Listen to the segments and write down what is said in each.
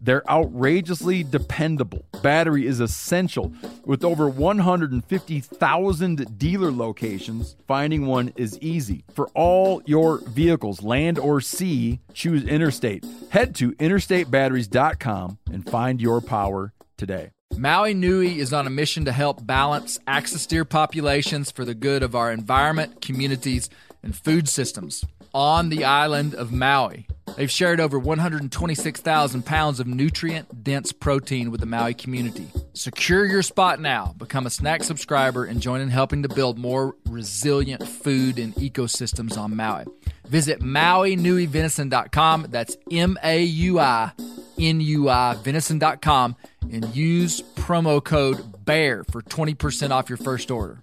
They're outrageously dependable. Battery is essential. With over 150,000 dealer locations, finding one is easy. For all your vehicles, land or sea, choose Interstate. Head to interstatebatteries.com and find your power today. Maui Nui is on a mission to help balance axis deer populations for the good of our environment, communities, and food systems on the island of Maui. They've shared over 126,000 pounds of nutrient dense protein with the Maui community. Secure your spot now. Become a snack subscriber and join in helping to build more resilient food and ecosystems on Maui. Visit MauiNuiVenison.com. That's M A U I N U I Venison.com and use promo code BEAR for 20% off your first order.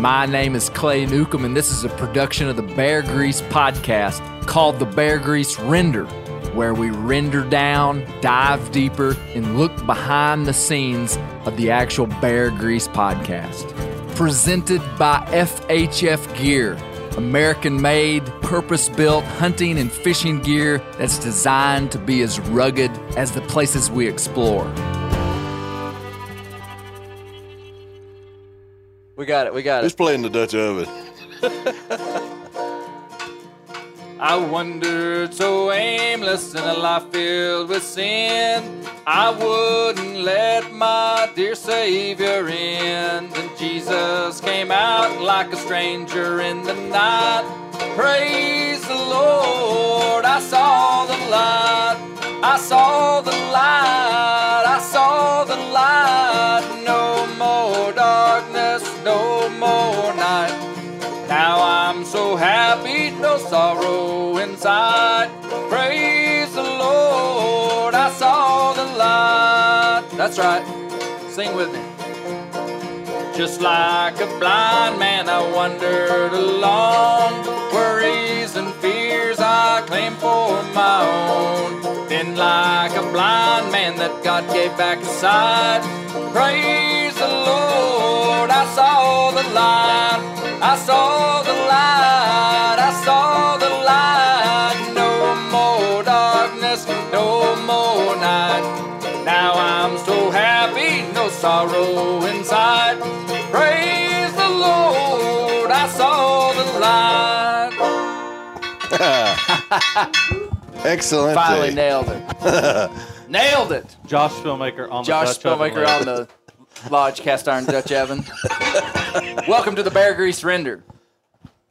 My name is Clay Newcomb, and this is a production of the Bear Grease podcast called The Bear Grease Render, where we render down, dive deeper, and look behind the scenes of the actual Bear Grease podcast. Presented by FHF Gear, American made, purpose built hunting and fishing gear that's designed to be as rugged as the places we explore. We got it, we got Who's it. playing the Dutch oven? I wandered so aimless in a life filled with sin. I wouldn't let my dear Savior in. Then Jesus came out like a stranger in the night. Praise the Lord, I saw the light. I saw the light. I saw the light. No more darkness, no more night. Now I'm so happy, no sorrow inside. Praise the Lord, I saw the light. That's right. Sing with me. Just like a blind man, I wandered along. Worries and fears I claimed for my own. Then, like a blind man that God gave back sight. Praise saw the light. I saw the light. I saw the light. No more darkness, no more night. Now I'm so happy, no sorrow inside. Praise the Lord, I saw the light. Excellent. Finally nailed it. nailed it. Josh Filmmaker on Josh the Dutch oven Spillmaker on the Lodge Cast Iron Dutch Oven. Welcome to the Bear Grease Render.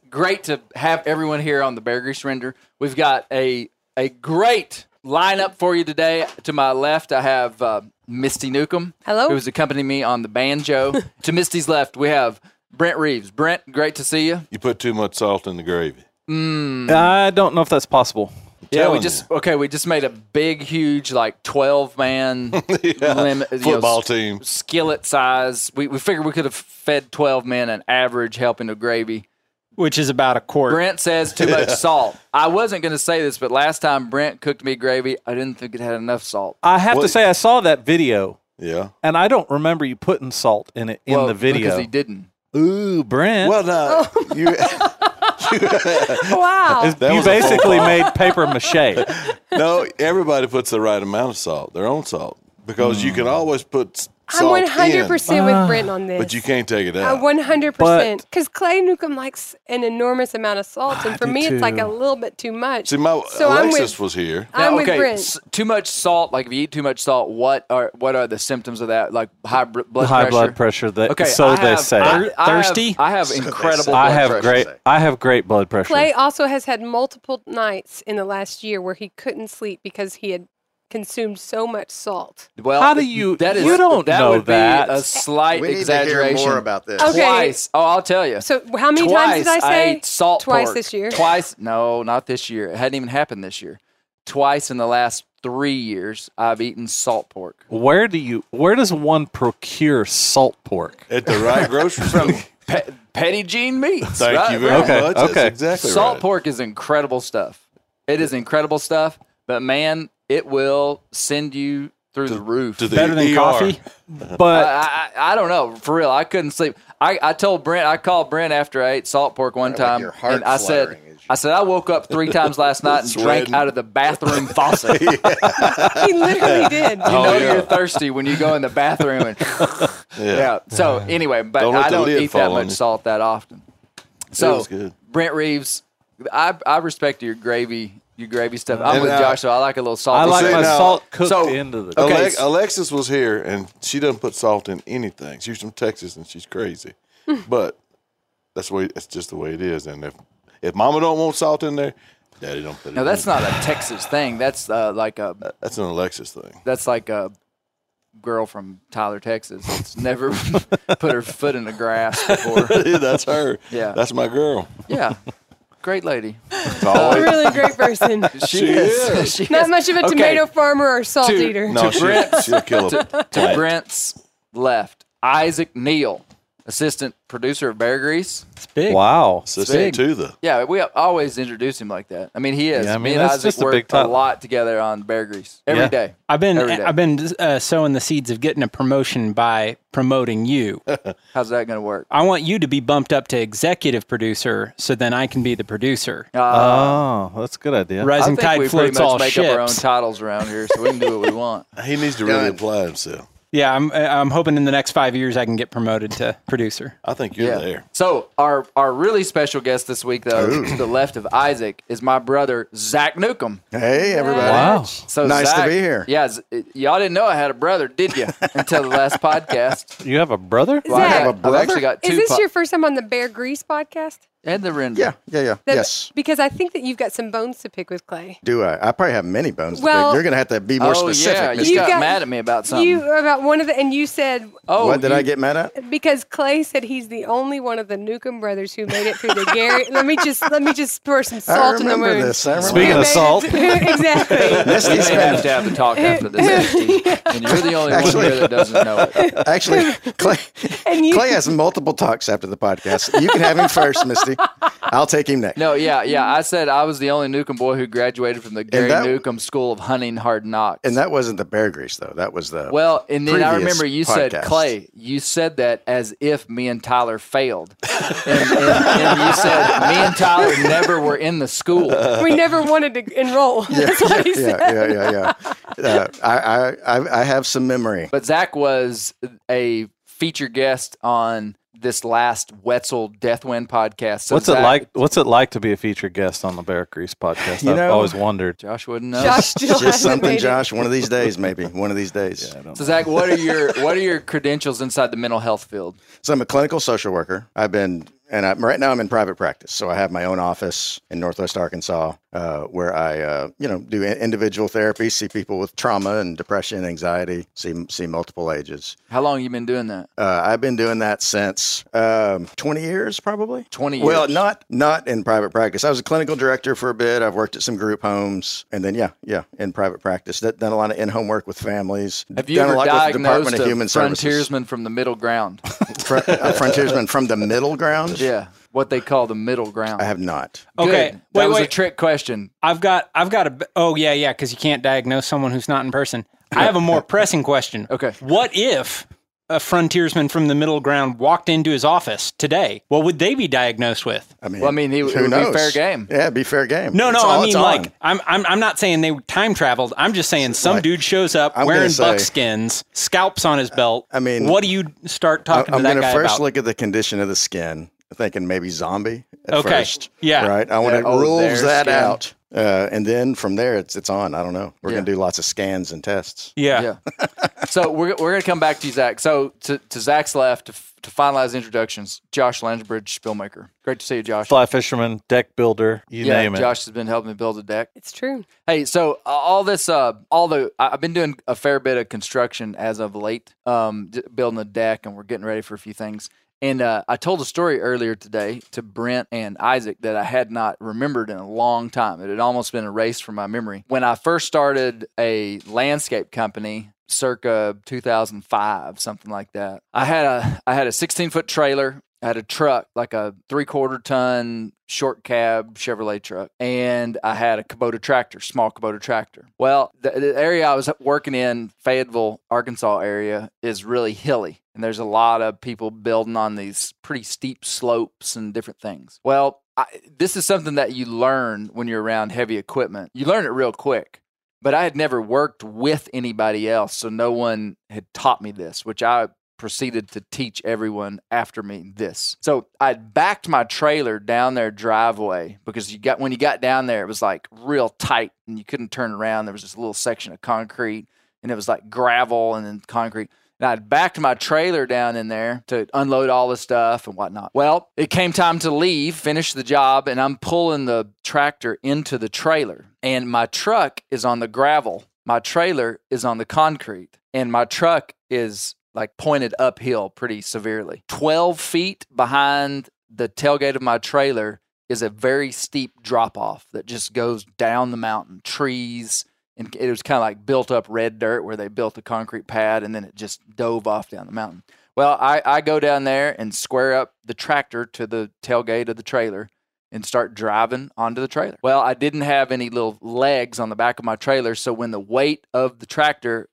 Great to have everyone here on the Bear Grease Render. We've got a a great lineup for you today. To my left, I have uh, Misty Newcomb. Hello. Who's accompanying me on the banjo. to Misty's left, we have Brent Reeves. Brent, great to see you. You put too much salt in the gravy. I don't know if that's possible. Yeah, we just you. okay. We just made a big, huge, like twelve man limit you know, Football team. skillet size. We we figured we could have fed twelve men an average helping of gravy. which is about a quart. Brent says too much salt. I wasn't going to say this, but last time Brent cooked me gravy, I didn't think it had enough salt. I have to say, I saw that video, Yeah. and I don't remember you putting salt in it in Well, the video. because he didn't. Ooh, Brent. Well, no. Oh. You, Wow. that you was a faux basically made paper mache. no, everybody puts the right amount of salt, their own salt, because you can mm. always put I'm 100 percent with ah. Brent on this. but you can't take it out. 100 percent because Clay Newcomb likes an enormous amount of salt, ah, and for do me, it's like a little bit too much. See, my so Alexis with, was here. I'm Now, with Brent. s- too much salt. Like if you eat too much salt, what are what are the symptoms of that? Like high br- blood High pressure. blood pressure. That Okay, so I they say. I, I, I have- Thirsty? I have incredible. say. blood have pressure great. say. I have great blood pressure. Clay also has had multiple nights in the last year where he couldn't sleep because he had consumed so much salt. Well, How do you- That is. you don't that know would that. be a slight We need to exaggeration. hear more about this. Okay. Twice. Oh, I'll tell you. So how many Twice times did I say? ate salt Twice pork. this year? Twice? No, not this year. It hadn't even happened this year. Twice in the last three years, I've eaten salt pork. Where do you? Where does one procure salt pork? At the right grocery store. Pe- Petit Jean meats. Thank right, you very right. Okay, much. That's okay. exactly Salt right. pork is incredible stuff. It is incredible stuff, but man, it will send you through the roof. to the Better than ER. coffee. But I, I, I don't know. For real, I couldn't sleep. I, I told Brent, I called Brent after I ate salt pork one Like time, your heart and I said, fluttering as you- I said I woke up three times last night and drank out of the bathroom faucet. You He literally did. You know Oh, yeah. you're thirsty when you go in the bathroom. And, Yeah. yeah. So anyway, but Don't I don't eat that much you. salt that often. So good. Brent Reeves, I I respect your gravy, your gravy stuff. I'm And, with uh, Joshua. I like a little salty. I like see, my now- salt cooked so- into the. Okay, Alex- Alexis was here, and she doesn't put salt in anything. She's from Texas, and she's crazy. but that's the way. That's just the way it is. And if if Mama don't want salt in there, Daddy don't put it. No, that's in. not a Texas thing. That's uh, like a That's an Alexis thing. that's like a girl from Tyler, Texas. That's never put her foot in the grass before. that's her. Yeah. that's my girl. Yeah, great lady. It's A really great person. She, She is. is. She Not is. much of a Okay, tomato farmer or salt To- eater. no, she, Brent's- she'll kill a To plant. Brent's left, Isaac Neal, assistant producer of Bear Grease. It's big. Wow. Assistant to the. Yeah, we always introduce him like that. I mean, he is. Yeah, I Me mean, and that's Isaac just a work big a lot together on Bear Grease every Yeah. day. I've been Every day. I've been uh, sowing the seeds of getting a promotion by promoting you. How's that going to work? I want you to be bumped up to executive producer, so then I can be the producer. Uh, Oh, that's a good idea. I Rising think tide we pretty floats much all make up our own titles around here, so we can do what we want. He needs to really apply himself. Yeah, I'm I'm hoping in the next five years I can get promoted to producer. I think you're Yeah. there. So our our really special guest this week, though, to the left of Isaac, is my brother Zach Newcomb. Hey, everybody. Wow. So Nice to Zach- be here. Yeah, Z- y'all didn't know I had a brother, did you? Until the last podcast. You have a brother? Well, I Zach, have- a I've brother? actually got two. Is this po- your first time on the Bear Grease podcast? And the render? Yeah, yeah, yeah. That- yes. Because I think that you've got some bones to pick with Clay. Do I? I probably have many bones. to Well- pick. You're going to have to be more Oh specific. yeah, you You got, got- mad at me about something. You about one of the, and you said oh, what did you- I get mad at? because Clay said he's the only one of the Newcomb brothers who made it through the Gary. let me just let me just pour some salt in the remember wound. this. I remember Speaking of salt, exactly. We Misty's may have to have to talk after this, Misty, and you're the only Actually- one here that doesn't know it. actually, Clay, And you- Clay has multiple talks after the podcast. You can have him first, Misty. I'll take him next. No, yeah, yeah. I said I was the only Newcomb boy who graduated from the Gary that- Newcomb School of Hunting Hard Knocks. And that wasn't the bear grease, though. That was the. well, and then I remember you said. Clay, you said that as if me and Tyler failed. and, and, and you said, me and Tyler never were in the school. we never wanted to enroll. That's what he yeah, said. yeah, yeah, yeah. Uh, I, I, I, I have some memory. But Zach was a featured guest on this last Wetzel Deathwind podcast. So what's it like? What's it like to be a featured guest on the Bear Grease podcast? You I've know- always wondered. Josh wouldn't know. Josh still Just something. Josh. One of these days, maybe. One of these days. So Zach, what are your what are your credentials inside the mental health field? So I'm a clinical social worker. I've been, and I, right now I'm in private practice. So I have my own office in Northwest Arkansas, uh, where I, uh, you know, do individual therapy, see people with trauma and depression, anxiety, see see multiple ages. How long you been doing that? Uh, I've been doing that since um, 20 years, probably. 20 Well, years. not not in private practice. I was a clinical director for a bit. I've worked at some group homes, and then yeah, yeah, in private practice. Done done a lot of in-home work with families. Have you done ever a lot with the diagnosed Department of a Human Services. frontiersman from the middle ground? Fr- a frontiersman from the middle ground. Yeah, what they call the middle ground. I have not. Okay, Good. wait, that was a trick question. I've got I've got a oh yeah yeah because you can't diagnose someone who's not in person. I have a more pressing question. Okay. What if a frontiersman from the middle ground walked into his office today, what would they be diagnosed with? I mean, Well, I mean, he- it who would be knows? fair game. Yeah, it'd be fair game. No, no, I mean like I'm, I'm I'm not saying they time traveled. I'm just saying some Like, dude shows up I'm wearing say- buckskins, scalps on his belt. I mean, what do you start talking I'm to that gonna guy first about? look at the condition of the skin, thinking maybe zombie at Okay. first. Yeah. Right. I want to old rules that skin. out. Uh, and then from there, it's it's on. I don't know. We're Yeah. gonna do lots of scans and tests. yeah. Yeah. so we're, we're going to come back to you, Zach. So to, to Zach's left, to, f- to finalize introductions, Josh Landsbridge, Spillmaker. Great to see you, Josh. Fly fisherman, deck builder, you yeah, name it. Josh has been helping me build a deck. It's true. Hey, so uh, all this, uh, all the, I- I've been doing a fair bit of construction as of late, um, d- building a deck, and we're getting ready for a few things. And uh, I told a story earlier today to Brent and Isaac that I had not remembered in a long time. It had almost been erased from my memory. When I first started a landscape company, circa 2005, something like that, I had a I had a 16 foot trailer. I had a truck, like a three quarter ton short cab Chevrolet truck, and I had a Kubota tractor, small Kubota tractor. Well, the, the area I was working in, Fayetteville, Arkansas area, is really hilly, and there's a lot of people building on these pretty steep slopes and different things. Well, I, this is something that you learn when you're around heavy equipment. You learn it real quick. But I had never worked with anybody else, so no one had taught me this, which I proceeded to teach everyone after me this. So I'd backed my trailer down their driveway because you got when you got down there, it was like real tight and you couldn't turn around. There was this little section of concrete and it was like gravel and then concrete. And I'd backed my trailer down in there to unload all the stuff and whatnot. Well, it came time to leave, finish the job, and I'm pulling the tractor into the trailer. And my truck is on the gravel. My trailer is on the concrete. And my truck is like pointed uphill pretty severely. 12 feet behind the tailgate of my trailer is a very steep drop off that just goes down the mountain, trees, and it was kind of like built up red dirt where they built a concrete pad and then it just dove off down the mountain. Well, I, I go down there and square up the tractor to the tailgate of the trailer and start driving onto the trailer. Well, I didn't have any little legs on the back of my trailer, so when the weight of the tractor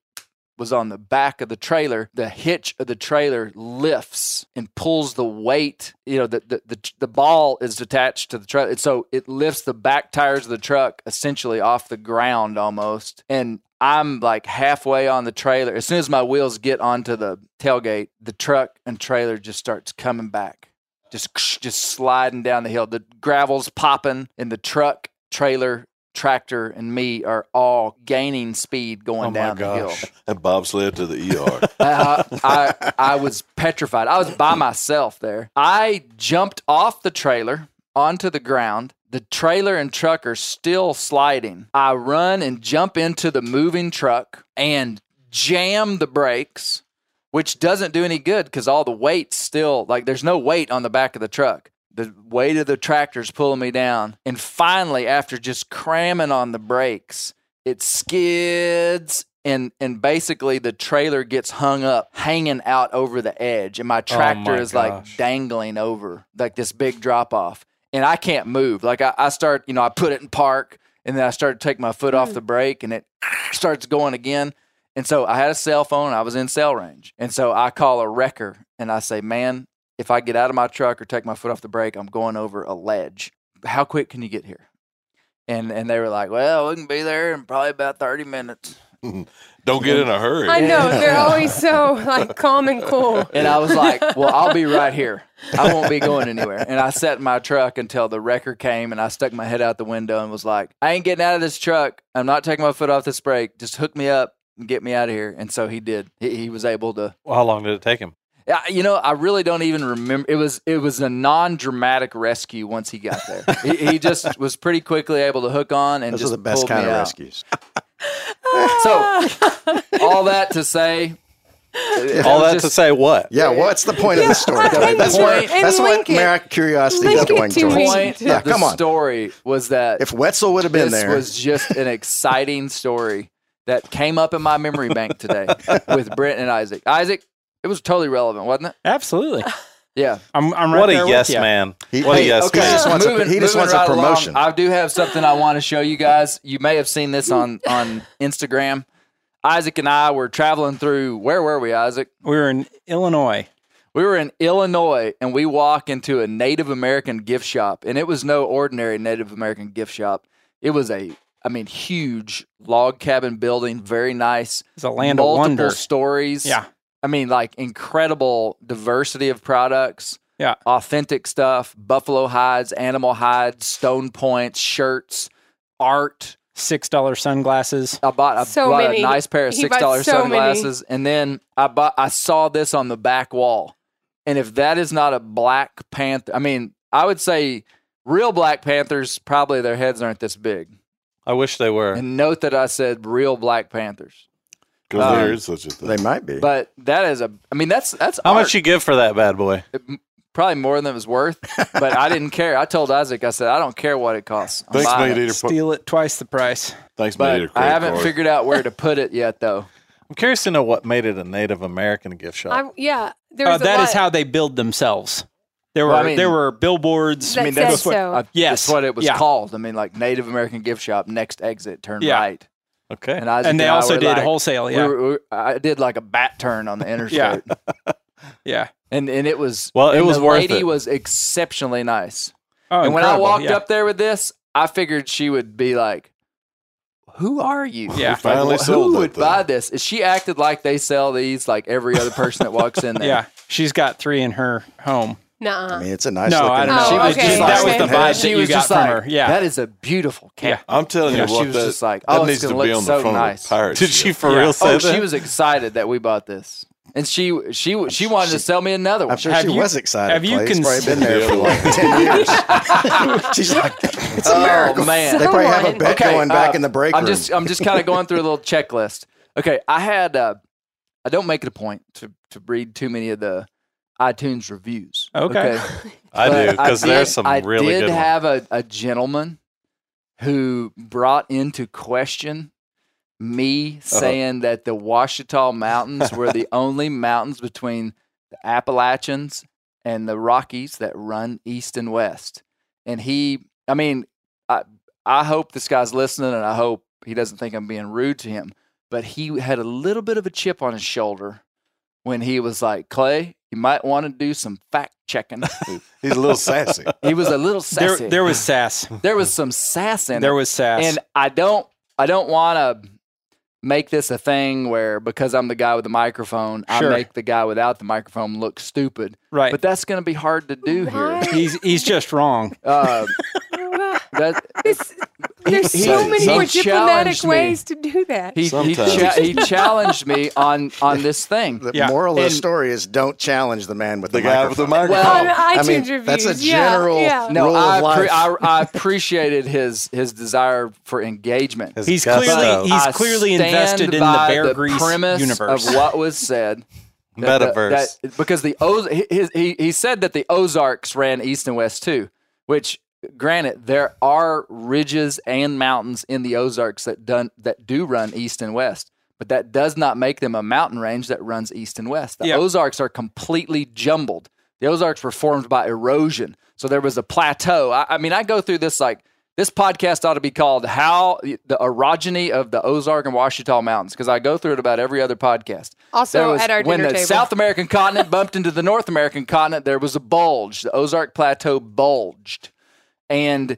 was on the back of the trailer, the hitch of the trailer lifts and pulls the weight. You know, the the the, the ball is attached to the and so it lifts the back tires of the truck essentially off the ground almost. And I'm like halfway on the trailer. As soon as my wheels get onto the tailgate, the truck and trailer just starts coming back, just just sliding down the hill. The gravel's popping, and the truck, trailer, tractor, and me are all gaining speed going Oh my down the hill. gosh. And bobsled to the ER. I, I, I was petrified. I was by myself there. I jumped off the trailer onto the ground. The trailer and truck are still sliding. I run and jump into the moving truck and jam the brakes, which doesn't do any good because all the weight's still like there's no weight on the back of the truck. The weight of the tractor's pulling me down. And finally, after just cramming on the brakes, it skids and and basically the trailer gets hung up hanging out over the edge. And my oh tractor my is like dangling over like this big drop off. And i can't move. Like I, I start you know i put it in park and then i start to take my foot off the hmm. brake and it starts going again. And so i had a cell phone and i was in cell range. And so i call a wrecker and i say man if i get out of my truck or take my foot off the brake i'm going over a ledge how quick can you get here and and they were like well we can be there in probably about 30 minutes mm-hmm. Don't get in a hurry. I know they're always so like calm and cool. And I was like, well, I'll be right here. I won't be going anywhere. And I sat in my truck until the wrecker came and I stuck my head out the window and was like, I ain't getting out of this truck. I'm not taking my foot off this brake. Just hook me up and get me out of here. And so he did. He, he was able to. Well, how long did it take him? Yeah, You know, I really don't even remember. It was it was a non-dramatic rescue once he got there. he, he just was pretty quickly able to hook on and Those just are the best pulled kind me of out. rescues. So all that to say, that All was that to say what? Yeah, what's the point of the story? I- that's and where, that's what link it. American curiosity Link is going to towards. point Yeah, the come on. story was that If Wetzel would have been there, this there, was just an exciting story that came up in my memory bank today with Brent and Isaac. Isaac, it was totally relevant, wasn't it? Absolutely. Yeah. I'm, I'm right what there a with yes ya. man. He- what a Hey, yes okay. man. just wants a- he just moving wants a right along, promotion. I do have something I want to show you guys. You may have seen this on on Instagram. Isaac and I were traveling through. Where were we, Isaac? We were in Illinois. We were in Illinois and we walk into a Native American gift shop, and it was no ordinary Native American gift shop. It was a, I mean, huge log cabin building, very nice. It's a land multiple of wonder. stories. Yeah. I mean, like incredible diversity of products. Yeah. Authentic stuff, buffalo hides, animal hides, stone points, shirts, art. Six dollar sunglasses. I bought, I So bought many. a nice pair of He six dollar dollar so many. sunglasses, and then I bought. I saw this on the back wall, and if that is not a Black Panther, I mean, I would say real Black Panthers probably their heads aren't this big. I wish they were. And note that I said real Black Panthers, Because Um, there is such a thing. They might be. but that is a. I mean, that's that's How art. much you give for that bad boy? probably more than it was worth, but I didn't care. I told Isaac, I said, I don't care what it costs. I'm Thanks, buying Meat it. Eater. Steal it twice the price. Thanks, Meat But Eater. I haven't card. figured out where to put it yet, though. I'm curious to know what made it a Native American gift shop. I, yeah, there Uh, was a that lot. is how they build themselves. There were Well, I mean- there were billboards. That I mean, that's what, so. uh, Yes. that's what it was Yeah. called. I mean, like Native American gift shop, next exit, turn Yeah. right. Okay. And, Isaac and they I also did like- wholesale. we Yeah, were- we I did like a bat turn on the interstate, yeah. and and it was Well, it was the worth lady it. was exceptionally nice. Oh, and when I walked yeah. up there with this, I figured she would be like, "Who are you? Yeah. Like, Finally wh- sold who would thing. buy this?" She acted like they sell these like every other person that walks in there. yeah, she's got three in her home. Nuh-uh. I mean, it's a nice No, looking. I don't know. Oh, She was okay, just- that was the vibe she that was you got just from like, her. Yeah, that is a beautiful cat. I'm telling Yeah, you she what, was that, just like, "Oh, it's needs to gonna be look on so the front nice." of a pirate Did she for Yeah. real say Oh, that? she was excited that we bought this, and she she she wanted to sell me another one. I'm sure Have she you- was excited. have you Clay. Probably cons- been there for like ten years? She's like, it's a Oh, miracle. man. They probably have a Someone- bet Okay, going back uh, in the break I'm room. just I'm just kind of going through a little checklist. Okay, I had uh, I don't make it a point to to read too many of the iTunes reviews. Okay. I do because there's some I really did good ones. have a, a gentleman who brought into question me Uh-huh. saying that the Ouachita Mountains were the only mountains between the Appalachians and the Rockies that run east and west. And he, I mean, I I hope this guy's listening, and I hope he doesn't think I'm being rude to him. But he had a little bit of a chip on his shoulder when he was like, "Clay, you might want to do some fact checking." He's a little sassy. he was a little there, sassy. there was sass. there was some sass in There it. was sass. and I don't I don't want to make this a thing where because I'm the guy with the microphone, Sure. I make the guy without the microphone look stupid. right. But that's going to be hard to do Why? here. he's he's just wrong. Uh, Well, that, it's- there's he- so he- many he more diplomatic me. ways to do that. he he, cha- he challenged me on on this thing. the Yeah. moral of the story is don't challenge the man with The the, guy with the microphone. microphone. Well, On I mean, reviews, that's a general yeah. No, rule I, of appre- life. I I appreciated his his desire for engagement. His He's gusto. clearly- he's I clearly stand invested in the by Bear the Grease premise universe. of what was said. that- that- Metaverse. that- because the Oz- he, he- he he said that the Ozarks ran east and west too, which granted there are ridges and mountains in the Ozarks that done that do run east and west, but that does not make them a mountain range that runs east and west. The Yeah. Ozarks are completely jumbled. The Ozarks were formed by erosion, so there was a plateau. I, I mean, I go through this like this podcast ought to be called "How the Orogeny of the Ozark and Ouachita Mountains" because I go through it about every other podcast. Also There was- at our when dinner the table. South American continent bumped into the North American continent, there was a bulge. The Ozark Plateau bulged, and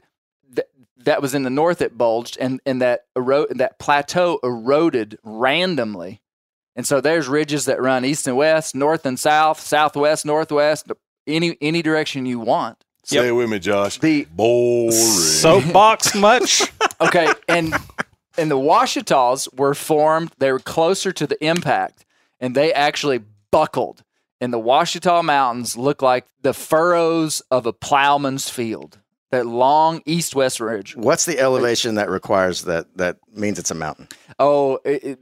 th- that was in the north. It bulged, and and that ero- that plateau eroded randomly, and so there's ridges that run east and west, north and south, southwest, northwest, any any direction you want. Say it with me, Josh. The Boring. Soapbox much? okay, and and the Ouachitas were formed. They were closer to the impact, and they actually buckled. And the Ouachita Mountains look like the furrows of a plowman's field. That long east-west ridge. What's the elevation that requires that? That means it's a mountain. Oh, it, it,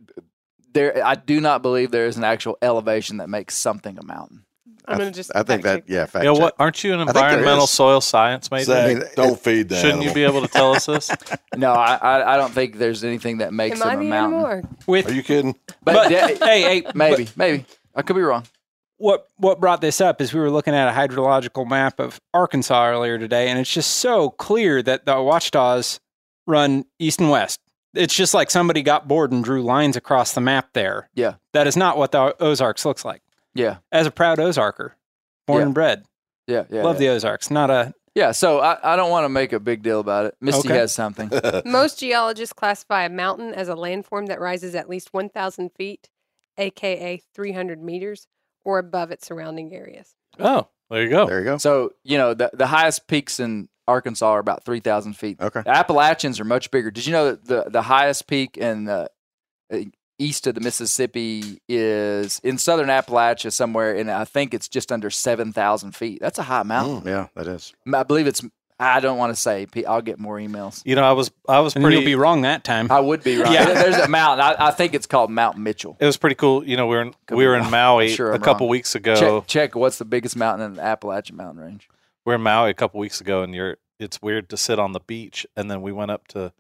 there. I do not believe there is an actual elevation that makes something a mountain. I'm gonna just. I think fact that yeah. Fact yeah, check. what? Aren't you an environmental soil science major? Zach, I mean, don't it- feed that. Shouldn't you be able to tell us this? No, I, I, I don't think there's anything that makes Am them a mountain. Or? With Are you kidding? But, But- de- hey, hey, maybe, maybe I could be wrong. What what brought this up is we were looking at a hydrological map of Arkansas earlier today, and it's just so clear that the Ouachitas run east and west. It's just like somebody got bored and drew lines across the map there. Yeah. That is not what the Ozarks looks like. Yeah. As a proud Ozarker, born Yeah. and bred, Yeah. Yeah. love yeah. the Ozarks. Not a Yeah. So I, I don't want to make a big deal about it. Misty Okay. has something. Most geologists classify a mountain as a landform that rises at least 1,000 feet, aka 300 meters, or above its surrounding areas. Oh, there you go. There you go. So you know the the highest peaks in Arkansas are about three thousand feet. Okay. The Appalachians are much bigger. Did you know that the the highest peak in the uh, east of the Mississippi is in southern Appalachia somewhere, and I think it's just under seven thousand feet. That's a high mountain. Yeah, that is. I believe it's. I don't want to say. I'll get more emails. You know, I was I was and pretty you'll be wrong that time. I would be right. Yeah. There's a mountain. I, I think it's called Mount Mitchell. it was pretty cool. You know, we were in, Could we be were in. Maui Sure a I'm couple wrong. weeks ago. Check, check what's the biggest mountain in the Appalachian Mountain Range. we are in Maui a couple weeks ago, and you're it's weird to sit on the beach, and then we went up to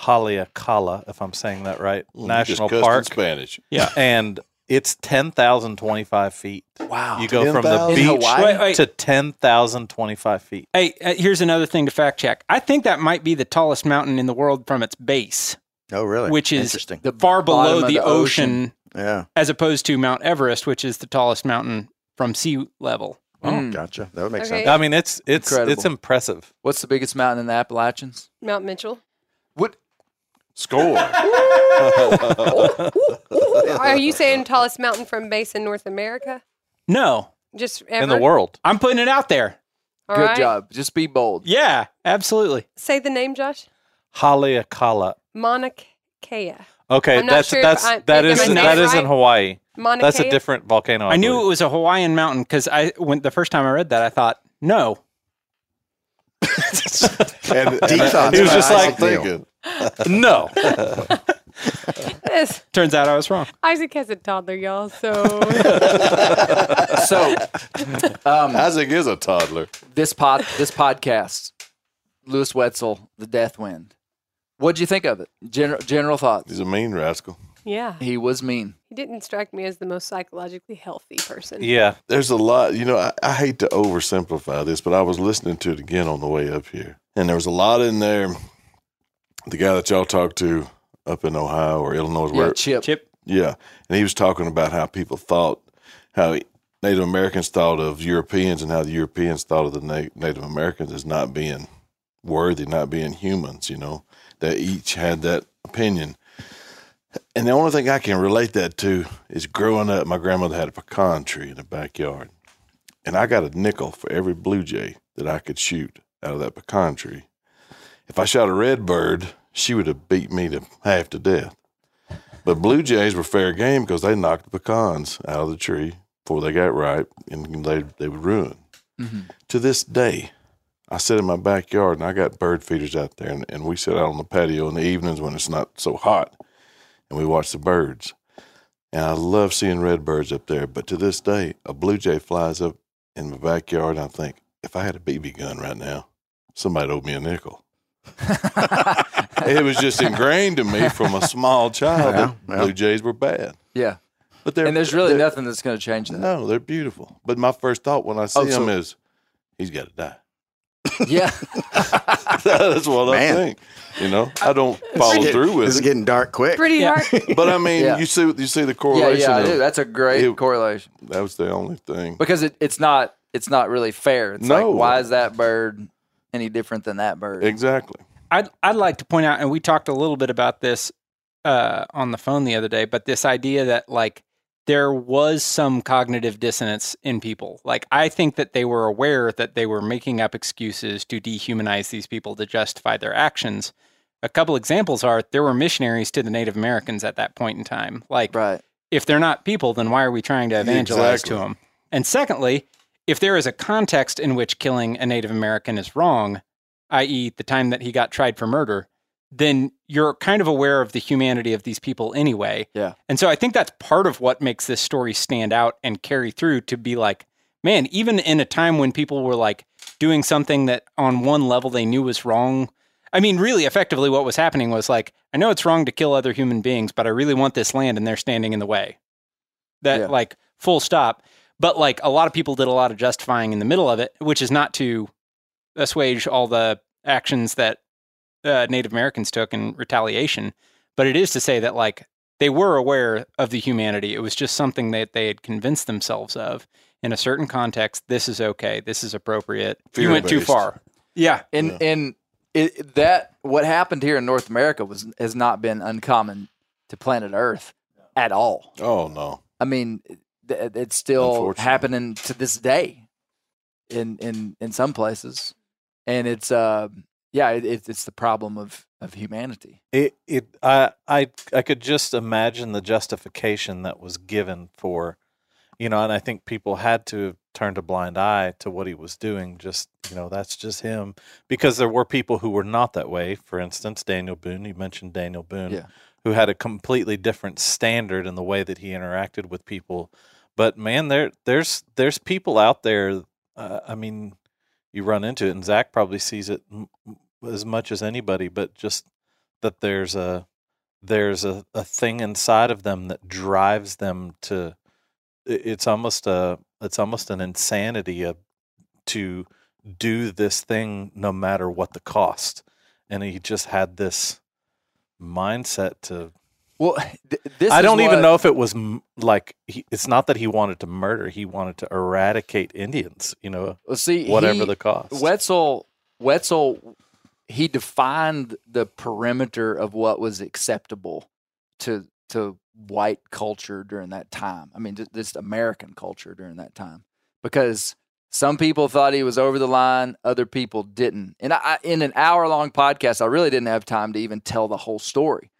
Haleakala, if I'm saying that right, you national just cussed in park, Spanish. yeah. and it's ten thousand twenty five feet. Wow. You go from the 10,000? In beach Wait, wait. to ten thousand twenty five feet. Hey, uh, here's another thing to fact check. I think that might be the tallest mountain in the world from its base, Oh, really? which is interesting. The far below the, the ocean, ocean. Yeah. as opposed to Mount Everest, which is the tallest mountain from sea level. Oh, Mm. gotcha. That would make Okay. sense. I mean, it's it's Incredible. it's impressive. What's the biggest mountain in the Appalachians? Mount Mitchell. What? Score. Are you saying tallest mountain from base in North America? No, Just ever? In the world, I'm putting it out there. All Good right. job. Just be bold. Yeah, absolutely. Say the name, Josh. Haleakala. Mauna Kea. Okay, I'm not that's sure that's I- that am I is saying that it is in? Hawaii. Mauna That's Kea? a different volcano. I, I knew it was a Hawaiian mountain because I when the first time I read that I thought no. and, Deep thoughts He was just like- thinking. No. Yes. Turns out I was wrong. Isaac has a toddler, y'all. So So, um, Isaac is a toddler. this pod, this podcast, Lewis Wetzel, The Death Wind. What'd you think of it? General, general thoughts. He's a mean rascal. yeah, He was mean. he didn't strike me as the most psychologically healthy person. Yeah. There's a lot, you know, I, I hate to oversimplify this, but I was listening to it again on the way up here. And there was a lot in there. The guy that y'all talked to up in Ohio or Illinois, Yeah, where, Chip. Chip. yeah. And he was talking about how people thought, how Native Americans thought of Europeans and how the Europeans thought of the Na- Native Americans as not being worthy, not being humans, you know, that each had that opinion. And the only thing I can relate that to is growing up, my grandmother had a pecan tree in the backyard. And I got a nickel for every blue jay that I could shoot out of that pecan tree. If I shot a red bird, she would have beat me to half to death. But blue jays were fair game because they knocked the pecans out of the tree before they got ripe and they, they would ruin. Mm-hmm. To this day, I sit in my backyard and I got bird feeders out there and, and we sit out on the patio in the evenings when it's not so hot and we watch the birds. And I love seeing red birds up there. But to this day, a blue jay flies up in my backyard and I think, if I had a BB gun right now, somebody owed me a nickel. it was just ingrained in me from a small child Yeah, that yeah. blue jays were bad. Yeah. But they're And there's really nothing that's going to change that. No, they're beautiful. But my first thought when I see Oh, him so- is, he's got to die. Yeah. That's what I Man. think. You know, I don't follow Get- through with is it. getting dark quick. Pretty Yeah. hard. But I mean, Yeah. you see, you see the yeah, correlation. yeah, I of- do. That's a great it- correlation that was the only thing. because it, it's not it's not really fair. It's No. like why is that bird any different than that bird? Exactly. I'd I'd like to point out, and we talked a little bit about this uh, on the phone the other day, but this idea that like there was some cognitive dissonance in people. Like I think that they were aware that they were making up excuses to dehumanize these people to justify their actions. A couple examples are there were missionaries to the Native Americans at that point in time. Like Right. if they're not people, then why are we trying to evangelize Exactly. to them? And secondly, if there is a context in which killing a Native American is wrong, i.e., the time that he got tried for murder, then you're kind of aware of the humanity of these people anyway. Yeah. And so I think that's part of what makes this story stand out and carry through to be like, man, even in a time when people were like doing something that on one level they knew was wrong. I mean, really, effectively, what was happening was like, I know it's wrong to kill other human beings, but I really want this land and they're standing in the way. That, Yeah. like, full stop. But, like, a lot of people did a lot of justifying in the middle of it, which is not to assuage all the actions that uh, Native Americans took in retaliation, but it is to say that like they were aware of the humanity. It was just something that they had convinced themselves of in a certain context. This is okay. This is appropriate. you went too far. Yeah. and and it, that what happened here in North America was has not been uncommon to planet Earth at all. Oh no. I mean, th- it's still happening to this day in in in some places, and it's uh yeah, it, it's it's the problem of of humanity. It, it, I, I, I could just imagine the justification that was given for, you know, and I think people had to have turned a blind eye to what he was doing. Just, you know, that's just him. Because there were people who were not that way. For instance, Daniel Boone. You mentioned Daniel Boone, Yeah. who had a completely different standard in the way that he interacted with people. But man, there, there's, there's people out there. Uh, I mean, you run into it, and Zach probably sees it m- as much as anybody. But just that there's a there's a, a thing inside of them that drives them to it's almost a it's almost an insanity of, to do this thing no matter what the cost and he just had this mindset to Well, th- this I don't even what- know if it was m- like he, it's not that he wanted to murder he wanted to eradicate Indians you know Well, see, whatever he- the cost Wetzel Wetzel he defined the perimeter of what was acceptable to to white culture during that time. I mean, just, American culture during that time, because some people thought he was over the line, other people didn't. And I- in an hour long podcast, I really didn't have time to even tell the whole story.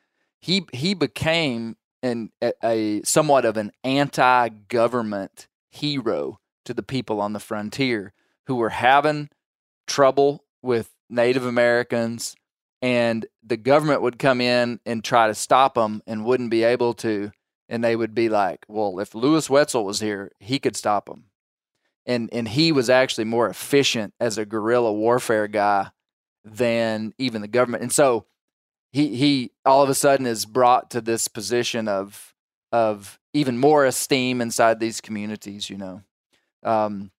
He he became an a, a somewhat of an anti government hero to the people on the frontier who were having trouble with Native Americans, and the government would come in and try to stop them and wouldn't be able to. And they would be like, well, if Lewis Wetzel was here, he could stop them. And, and he was actually more efficient as a guerrilla warfare guy than even the government. And so he, he all of a sudden is brought to this position of, of even more esteem inside these communities, you know. Um,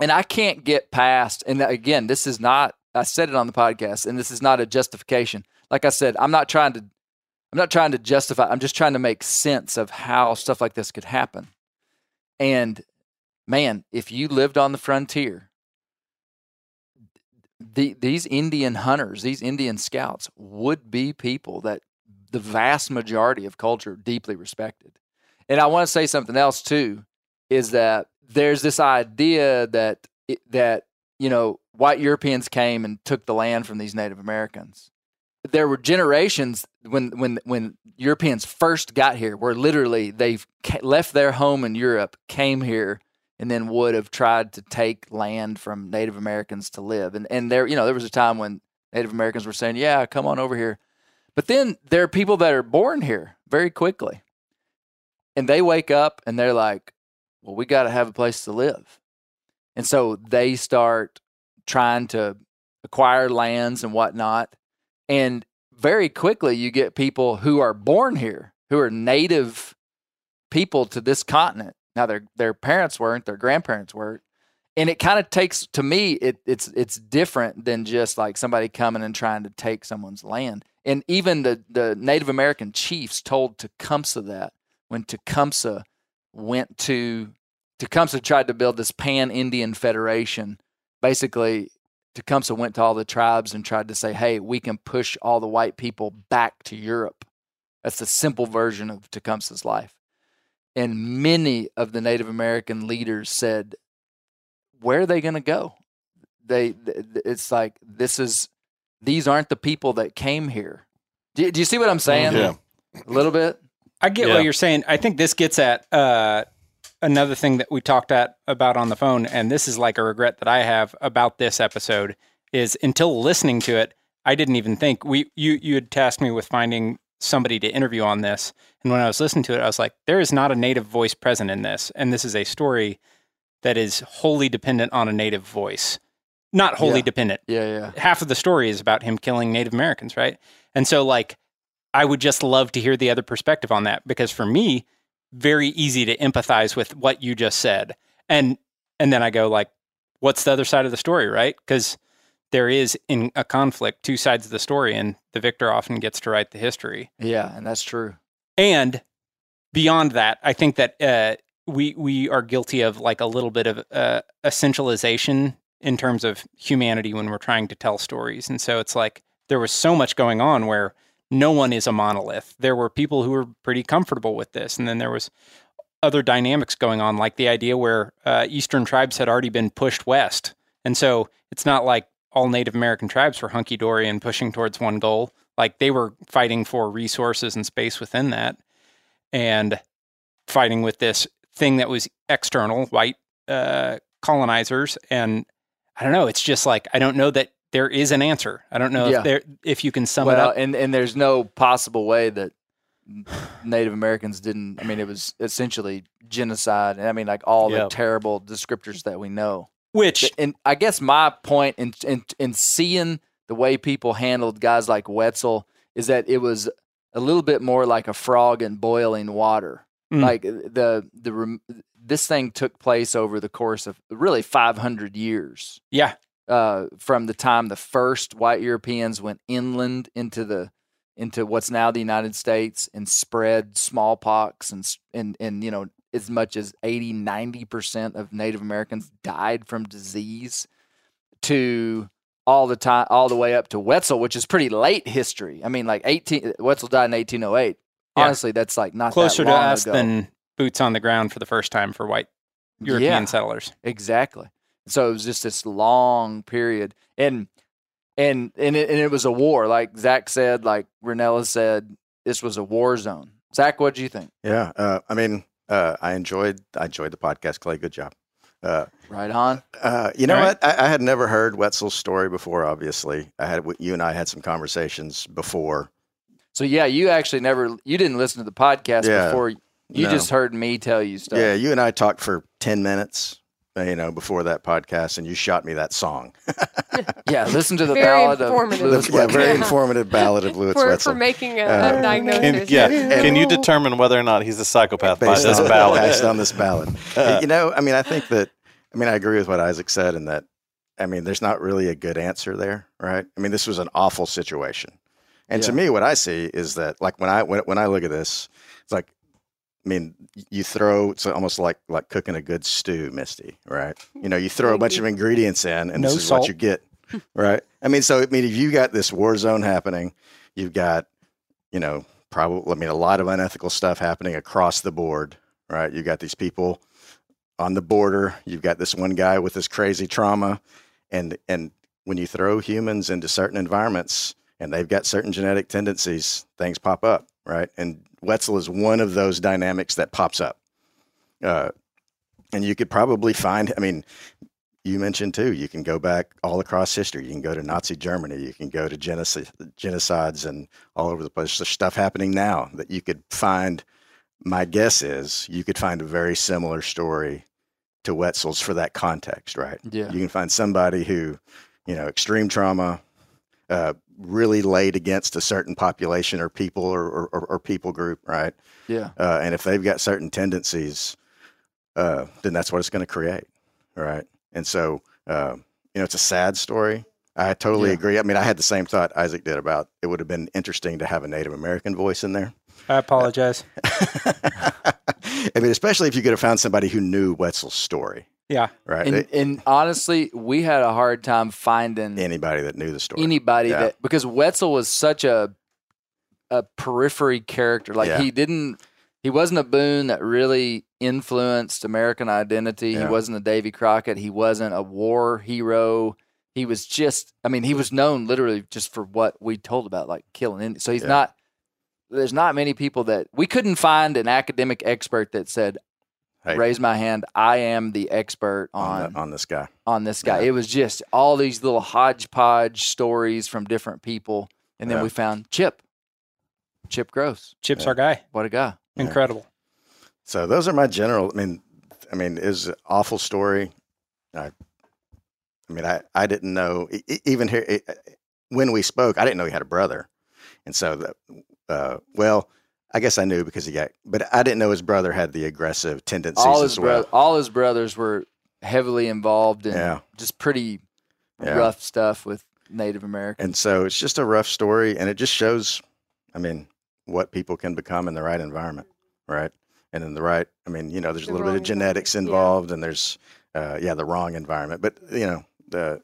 and I can't get past. And again, this is not. I said it on the podcast, and this is not a justification. Like I said, I'm not trying to. I'm not trying to justify. I'm just trying to make sense of how stuff like this could happen. And man, if you lived on the frontier, the, these Indian hunters, these Indian scouts would be people that the vast majority of culture deeply respected. And I want to say something else too is that there's this idea that that you know white Europeans came and took the land from these Native Americans. There were generations when when when Europeans first got here, where literally they left their home in Europe, came here, and then would have tried to take land from Native Americans to live. And and there you know there was a time when Native Americans were saying, "Yeah, come on over here," but then there are people that are born here very quickly, and they wake up and they're like, well, we got to have a place to live. And so they start trying to acquire lands and whatnot. And very quickly, you get people who are born here, who are native people to this continent. Now, their their parents weren't, their grandparents weren't, and it kind of takes to me it it's it's different than just like somebody coming and trying to take someone's land. And even the the Native American chiefs told Tecumseh that when Tecumseh went to Tecumseh tried to build this pan Indian federation. Basically, Tecumseh went to all the tribes and tried to say, "Hey, we can push all the white people back to Europe." That's the simple version of Tecumseh's life. And many of the Native American leaders said, "Where are they going to go?" They, th- th- it's like this is these aren't the people that came here. Do, do you see what I'm saying? Yeah. A little bit. I get Yeah. what you're saying. I think this gets at uh, another thing that we talked at about on the phone, and this is like a regret that I have about this episode is until listening to it, I didn't even think we you you had tasked me with finding somebody to interview on this, and when I was listening to it, I was like, there is not a native voice present in this, and this is a story that is wholly dependent on a native voice, not wholly Yeah. dependent Yeah, yeah. half of the story is about him killing Native Americans, right? And so, like, I would just love to hear the other perspective on that because for me, very easy to empathize with what you just said, and and then I go like, what's the other side of the story, right? Because there is in a conflict two sides of the story, and the victor often gets to write the history. Yeah, and that's true. And beyond that, I think that uh, we we are guilty of like a little bit of uh, essentialization in terms of humanity when we're trying to tell stories, and so it's like there was so much going on where no one is a monolith. There were people who were pretty comfortable with this, and then there was other dynamics going on, like the idea where uh, Eastern tribes had already been pushed west, and so it's not like all Native American tribes were hunky dory and pushing towards one goal. Like they were fighting for resources and space within that, and fighting with this thing that was external, white uh, colonizers. And I don't know. It's just like I don't know that there is an answer. I don't know Yeah. if there if you can sum it up. and and there's no possible way that Native Americans didn't. I mean, it was essentially genocide. and I mean, like all Yeah. the terrible descriptors that we know. Which And I guess my point in in in seeing the way people handled guys like Wetzel is that it was a little bit more like a frog in boiling water. Mm. Like the the rem- this thing took place over the course of really 500 years yeah, uh, from the time the first white Europeans went inland into the into what's now the United States and spread smallpox and and and you know as much as 80 90% of Native Americans died from disease to all the time all the way up to Wetzel which is pretty late history. I mean like 18 Wetzel died in 1808. Yeah. Honestly, that's like not closer that to us ago. than boots on the ground for the first time for white European Yeah. settlers. Exactly. So it was just this long period, and and and it, and it was a war. Like Zach said, like Renella said, this was a war zone. Zach, what do you think? Yeah, uh, I mean, uh, I enjoyed I enjoyed the podcast, Clay. Good job. Uh, Right on. uh, you know right. what? I, I had never heard Wetzel's story before. Obviously, I had you and I had some conversations before. So yeah, you actually never you didn't listen to the podcast Yeah. before. You No. just heard me tell you stuff. Yeah, you and I talked for ten minutes. Uh, You know, before that podcast, and you shot me that song. Yeah, listen to the Very ballad informative. of Lewis yeah, very informative ballad of Lewis for, Wetzel. for making a, Uh, a diagnosis. Can, yeah, can you determine whether or not he's a psychopath by based this on, ballad? based on this ballad. you know, I mean, I think that, I mean, I agree with what Isaac said in that, I mean, there's not really a good answer there, right? I mean, this was an awful situation. And to me, what I see is that, like, when I, when, when I look at this, it's like, I mean, you throw, it's almost like, like cooking a good stew, Misty, right? You know, you throw a bunch you. of ingredients in and No this is salt. what you get, right? I mean, so, I mean, if you got this war zone happening, you've got, you know, probably, I mean, a lot of unethical stuff happening across the board, right? You got these people on the border. You've got this one guy with this crazy trauma, and and when you throw humans into certain environments and they've got certain genetic tendencies, things pop up, right? And Wetzel is one of those dynamics that pops up. Uh, and you could probably find. I mean, you mentioned too. You can go back all across history. You can go to Nazi Germany. You can go to genocide, genocides and all over the place. There's stuff happening now that you could find. My guess is you could find a very similar story to Wetzel's for that context, right? Yeah. You can find somebody who, you know, extreme trauma, uh, really laid against a certain population or people or, or, or, or people group, right? Yeah. Uh, and if they've got certain tendencies, uh, then that's what it's going to create, right? And so, uh, you know, it's a sad story. I totally Yeah. agree. I mean, I had the same thought Isaac did about it would have been interesting to have a Native American voice in there. I apologize. I mean, especially if you could have found somebody who knew Wetzel's story, Yeah. right? And, It- and honestly, we had a hard time finding anybody that knew the story. anybody Yeah. that because Wetzel was such a a periphery character. Like Yeah. he didn't he wasn't a Boone that really influenced American identity. Yeah. He wasn't a Davy Crockett. He wasn't a war hero. He was just I mean, he was known literally just for what we told about, like killing Indians. So he's not there's not many people that we couldn't find an academic expert that said, Hey. raise my hand, I am the expert on, on the, on this guy. on this guy. Yeah. It was just all these little hodgepodge stories from different people. And then Yeah. we found Chip. Chip Gross. Chip's Yeah. our guy. What a guy. Yeah. Incredible. So those are my general. I mean, I mean, is an awful story. I, I mean, I, I didn't know even here when we spoke. I didn't know he had a brother, and so the, uh, well, I guess I knew because he got, but I didn't know his brother had the aggressive tendencies All as his well. bro- all his brothers were heavily involved in Yeah. just pretty Yeah. rough stuff with Native Americans. And so it's just a rough story, and it just shows, I mean, what people can become in the right environment, right? And in the right, I mean, you know, there's The a little bit of genetics environment, yeah. involved, and there's, uh, yeah, the wrong environment. But you know, the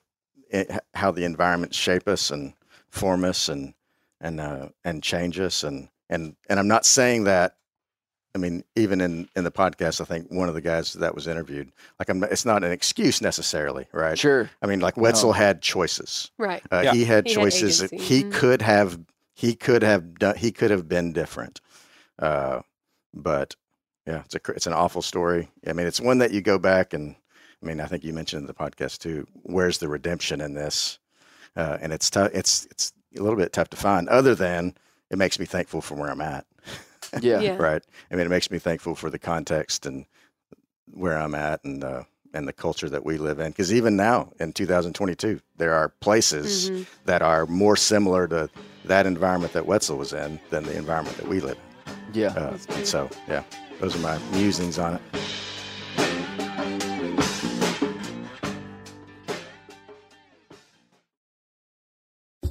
it, how the environments shape us and form us and and uh, and change us, and and and I'm not saying that. I mean, even in in the podcast, I think one of the guys that was interviewed, like, I'm, it's not an excuse necessarily, right? Sure. I mean, like Wetzel had choices. Right. Uh, Yeah. He had He choices. that agency. he Mhm. could have. He could have done. He could have been different. Uh, but yeah, it's a it's an awful story. I mean, it's one that you go back and. I mean, I think you mentioned in the podcast too. Where's the redemption in this? Uh, and it's tough. It's it's a little bit tough to find. Other than it makes me thankful for where I'm at. Yeah. Yeah. Right. I mean, it makes me thankful for the context and where I'm at and uh, and the culture that we live in. Because even now in 2022, there are places Mhm. that are more similar to that environment that Wetzel was in than the environment that we live in. Yeah. Uh, and so, yeah, those are my musings on it.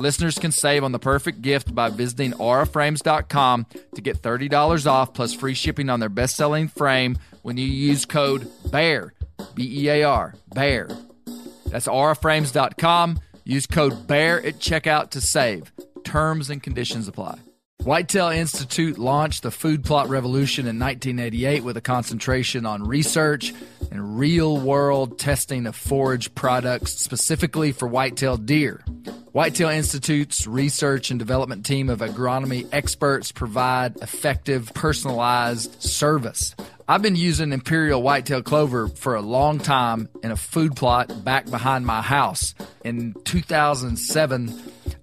Listeners can save on the perfect gift by visiting auraframes.com to get $30 off plus free shipping on their best selling frame when you use code BEAR, B E A R, BEAR. That's auraframes.com. Use code BEAR at checkout to save. Terms and conditions apply. Whitetail Institute launched the food plot revolution in 1988 with a concentration on research and real world testing of forage products specifically for whitetail deer. Whitetail Institute's research and development team of agronomy experts provide effective, personalized service. I've been using Imperial Whitetail Clover for a long time in a food plot back behind my house. In 2007,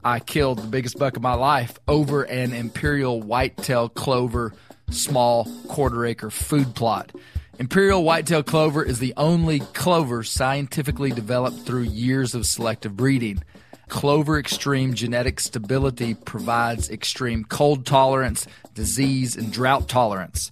I killed the biggest buck of my life over an Imperial Whitetail Clover small quarter acre food plot. Imperial Whitetail Clover is the only clover scientifically developed through years of selective breeding. Clover Extreme genetic stability provides extreme cold tolerance, disease, and drought tolerance.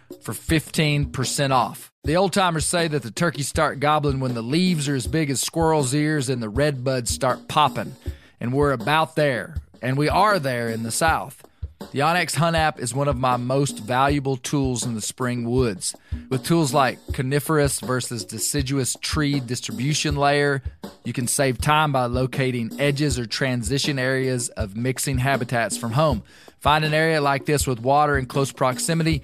for 15% off. The old timers say that the turkeys start gobbling when the leaves are as big as squirrels' ears and the red buds start popping. And we're about there. And we are there in the South. The Onyx Hunt app is one of my most valuable tools in the spring woods. With tools like coniferous versus deciduous tree distribution layer, you can save time by locating edges or transition areas of mixing habitats from home. Find an area like this with water in close proximity,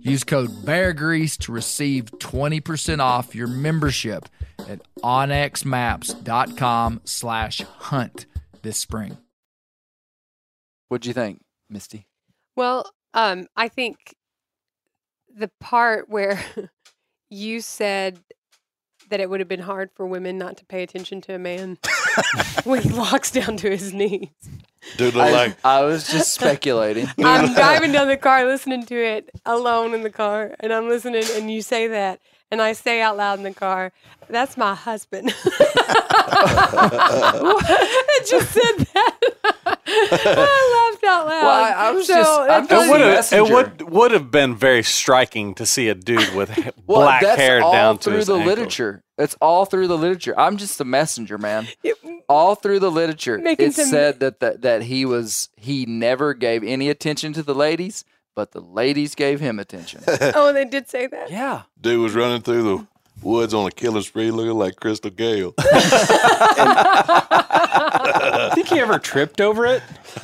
Use code BEARGREASE to receive 20% off your membership at onyxmaps.com slash hunt this spring. What'd you think, Misty? Well, um, I think the part where you said that it would have been hard for women not to pay attention to a man when he walks down to his knees. Dude I, like I was just speculating. I'm driving down the car listening to it alone in the car, and I'm listening, and you say that, and I say out loud in the car, "That's my husband." I just said that. I laughed out loud. Well, I- I was So just- I'm that's just It would have. It would would have been very striking to see a dude with Well, black that's hair all down to through his the ankles. literature. It's all through the literature. I'm just the messenger, man. It- All through the literature, it some- said that, that that he was he never gave any attention to the ladies, but the ladies gave him attention. oh, they did say that. yeah. dude was running through the woods on a killer spree looking like Crystal Gayle. I think he ever tripped over it.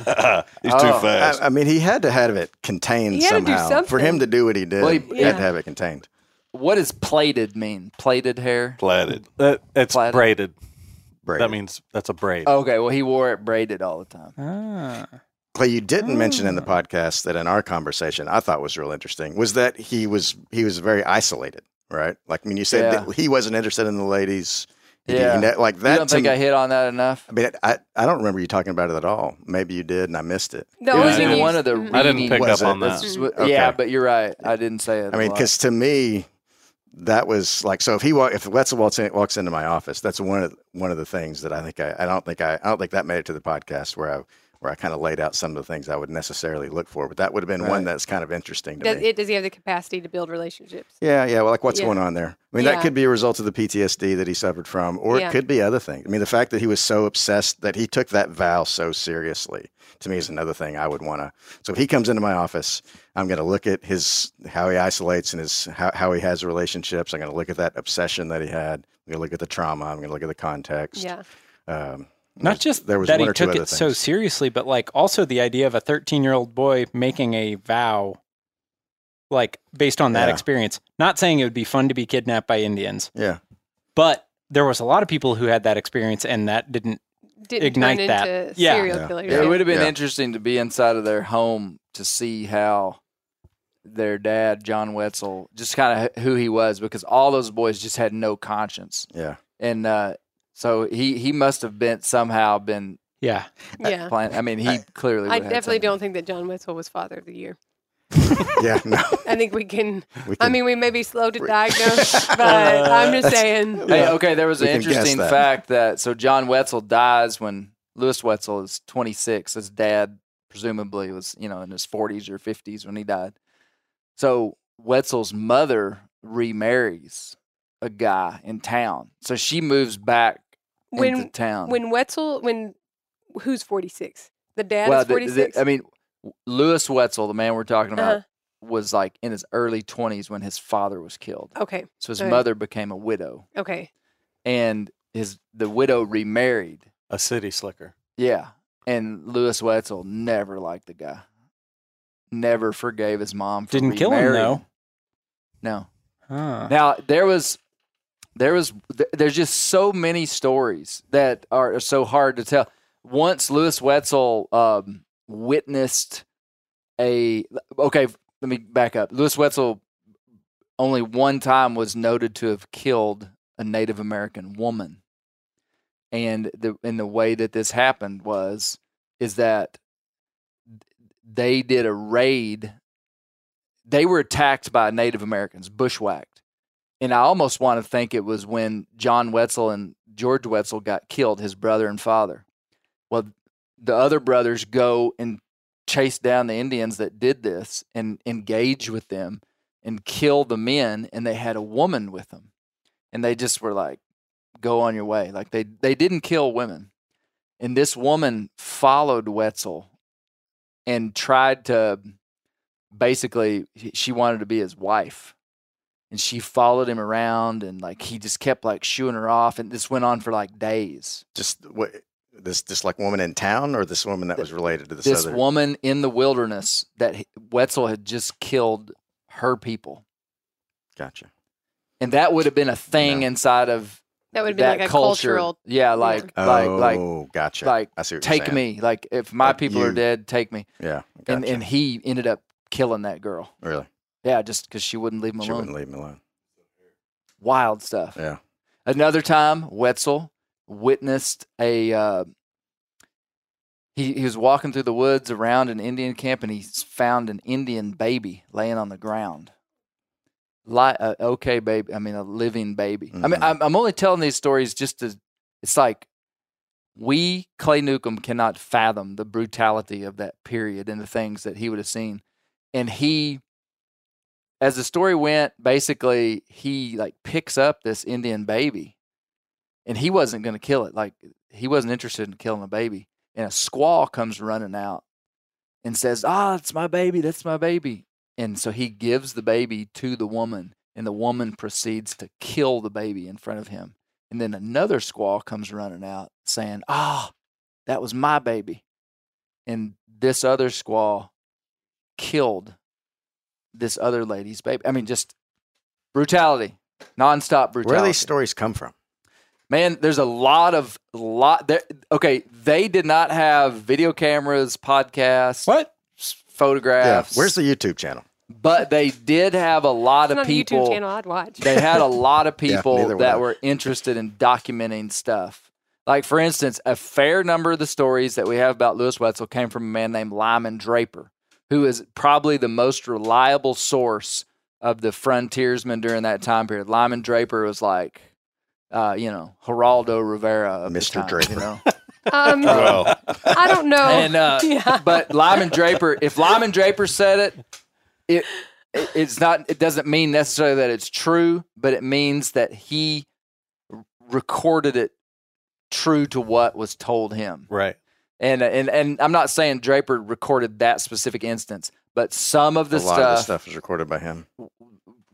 He's Oh, too fast. I mean, he had to have it contained He had to do somehow. For him to do what he did, Well, he- he, had Yeah. to have it contained. What does plaited mean? Plaited hair. Platted. That, it's Plaited. braided. Braid. That means that's a braid. Okay, well he wore it braided all the time. Ah. Clay, you didn't mention Oh. in the podcast that in our conversation I thought was real interesting was that he was he was very isolated, right? Like, I mean, you said Yeah. that he wasn't interested in the ladies. He- Yeah. he ne- like You that. don't think me- I hit on that enough? I mean, I I don't remember you talking about it at all. Maybe you did, and I missed it. The It only was thing in one of the. Mhm. I didn't pick up it? on that. That's what- Okay. Yeah, but you're right. I didn't say it. I mean, because to me, that was like so. If he wa- if Wetzel walks, in, walks into my office, that's one of one of the things that I think I, I don't think I I don't think that made it to the podcast where I where I kind of laid out some of the things I would necessarily look for. But that would have been one that's kind of interesting to Does, me. it, does he have the capacity to build relationships? yeah, yeah. Well, like what's Yeah. going on there? I mean, Yeah. that could be a result of the PTSD that he suffered from, or Yeah. it could be other things. I mean, the fact that he was so obsessed that he took that vow so seriously to me is another thing I would want to. So if he comes into my office, I'm going to look at his how he isolates and his how, how he has relationships. I'm going to look at that obsession that he had. I'm going to look at the trauma. I'm going to look at the context. Yeah. Um, Not just there was that he took other it so seriously, but like also the idea of a 13 year old boy making a vow, like based on that Yeah. experience. Not saying it would be fun to be kidnapped by Indians, Yeah, but there was a lot of people who had that experience and that didn't. Didn't Ignite turn that. into Yeah. serial Yeah. killers. Yeah, it would have been Yeah. interesting to be inside of their home to see how their dad, John Wetzel, just kind of who he was, because all those boys just had no conscience, yeah. and uh, so he he must have been somehow been Yeah. Yeah. playing. I mean, he clearly. I have definitely don't think that John Wetzel was father of the year. Yeah, no. I think we can. We I mean, we may be slow to diagnose, but I'm just saying. Hey, okay, there was We an interesting that. fact that so John Wetzel dies when Lewis Wetzel is 26. His dad presumably was, you know, in his 40s or 50s when he died. So Wetzel's mother remarries a guy in town. So she moves back into When town. when Wetzel when who's 46? The dad well, is the- the- 46. I mean, Lewis Wetzel, the man we're talking about, Uh-huh. was like in his early 20s when his father was killed. okay, So his okay. mother became a widow, okay. and his the widow remarried. A city slicker. Yeah. And Lewis Wetzel never liked the guy. Never forgave his mom for Didn't kill him, though. No. Huh. Now there was there was there's just so many stories that are so hard to tell. Once Lewis Wetzel um, witnessed a okay, let me back up. Lewis Wetzel only one time was noted to have killed a Native American woman. And the in the way that this happened was is that they did a raid. They were attacked by Native Americans, bushwhacked. And I almost want to think it was when John Wetzel and George Wetzel got killed, his brother and father. Well, the other brothers go and chase down the Indians that did this and engage with them and kill the men, and they had a woman with them. And they just were like, go on your way. Like they, they didn't kill women. And this woman followed Wetzel and tried to basically, she wanted to be his wife and she followed him around and like he just kept like shooing her off and this went on for like days Just what this this like woman in town or this woman that was related to this, this other woman in the wilderness that wetzel had just killed her people Gotcha. and that would have been a thing Yeah. inside of That would have been like a culture cultural. yeah like like like oh, gotcha. like I see what take you're me like if my Like people are dead take me Yeah. and and he ended up killing that girl really, yeah just because she wouldn't leave him alone. she alone wouldn't leave him alone. wild stuff Yeah. Another time, Wetzel witnessed a. Uh, he, he was walking through the woods around an Indian camp and he found an Indian baby laying on the ground. Like, uh, okay, baby. I mean, a living baby. I mean, Mhm. I'm, I'm only telling these stories just to. It's like we, Clay Newcomb, cannot fathom the brutality of that period and the things that he would have seen. And he, as the story went, basically he like picks up this Indian baby, and he wasn't going to kill it. Like he wasn't interested in killing a baby. And a squaw comes running out and says, "Ah, it's my baby. That's my baby." And so he gives the baby to the woman, and the woman proceeds to kill the baby in front of him. And then another squaw comes running out saying, Ah, that was my baby. And this other squaw killed this other lady's baby. I mean, just brutality, nonstop brutality. Where do these stories come from? Man, there's a lot of lot there. Okay, they did not have video cameras, podcasts, What? s- Yeah. photographs. Where's the YouTube channel? But they did have a lot It's of not a people. YouTube channel I'd watch. they had a lot of people neither would that were interested in documenting stuff. Like, for instance, a fair number of the stories that we have about Lewis Wetzel came from a man named Lyman Draper, who is probably the most reliable source of the frontiersmen during that time period. Lyman Draper was like, uh, you know, Geraldo Rivera Mr. time, Draper. You know? Um, Well, I don't know. And uh, yeah. but Lyman Draper, if Lyman Draper said it, it it- it's not. It doesn't mean necessarily that it's true, but it means that he recorded it true to what was told him. Right. And and and I'm not saying Draper recorded that specific instance, but some of the a lot stuff, of the stuff is recorded by him.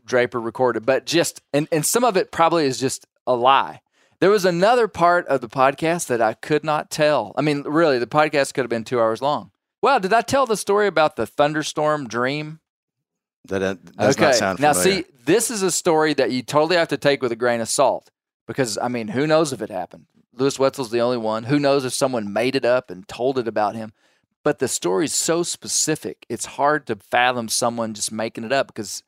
Draper recorded, but just and and some of it probably is just a lie. There was another part of the podcast that I could not tell. I mean, really, the podcast could have been two hours long. Well, did I tell the story about the thunderstorm dream? That uh, does not sound Okay. now, see, this is a story that you totally have to take with a grain of salt because, I mean, who knows if it happened? Lewis Wetzel's the only one. Who knows if someone made it up and told it about him? But the story's so specific, it's hard to fathom someone just making it up because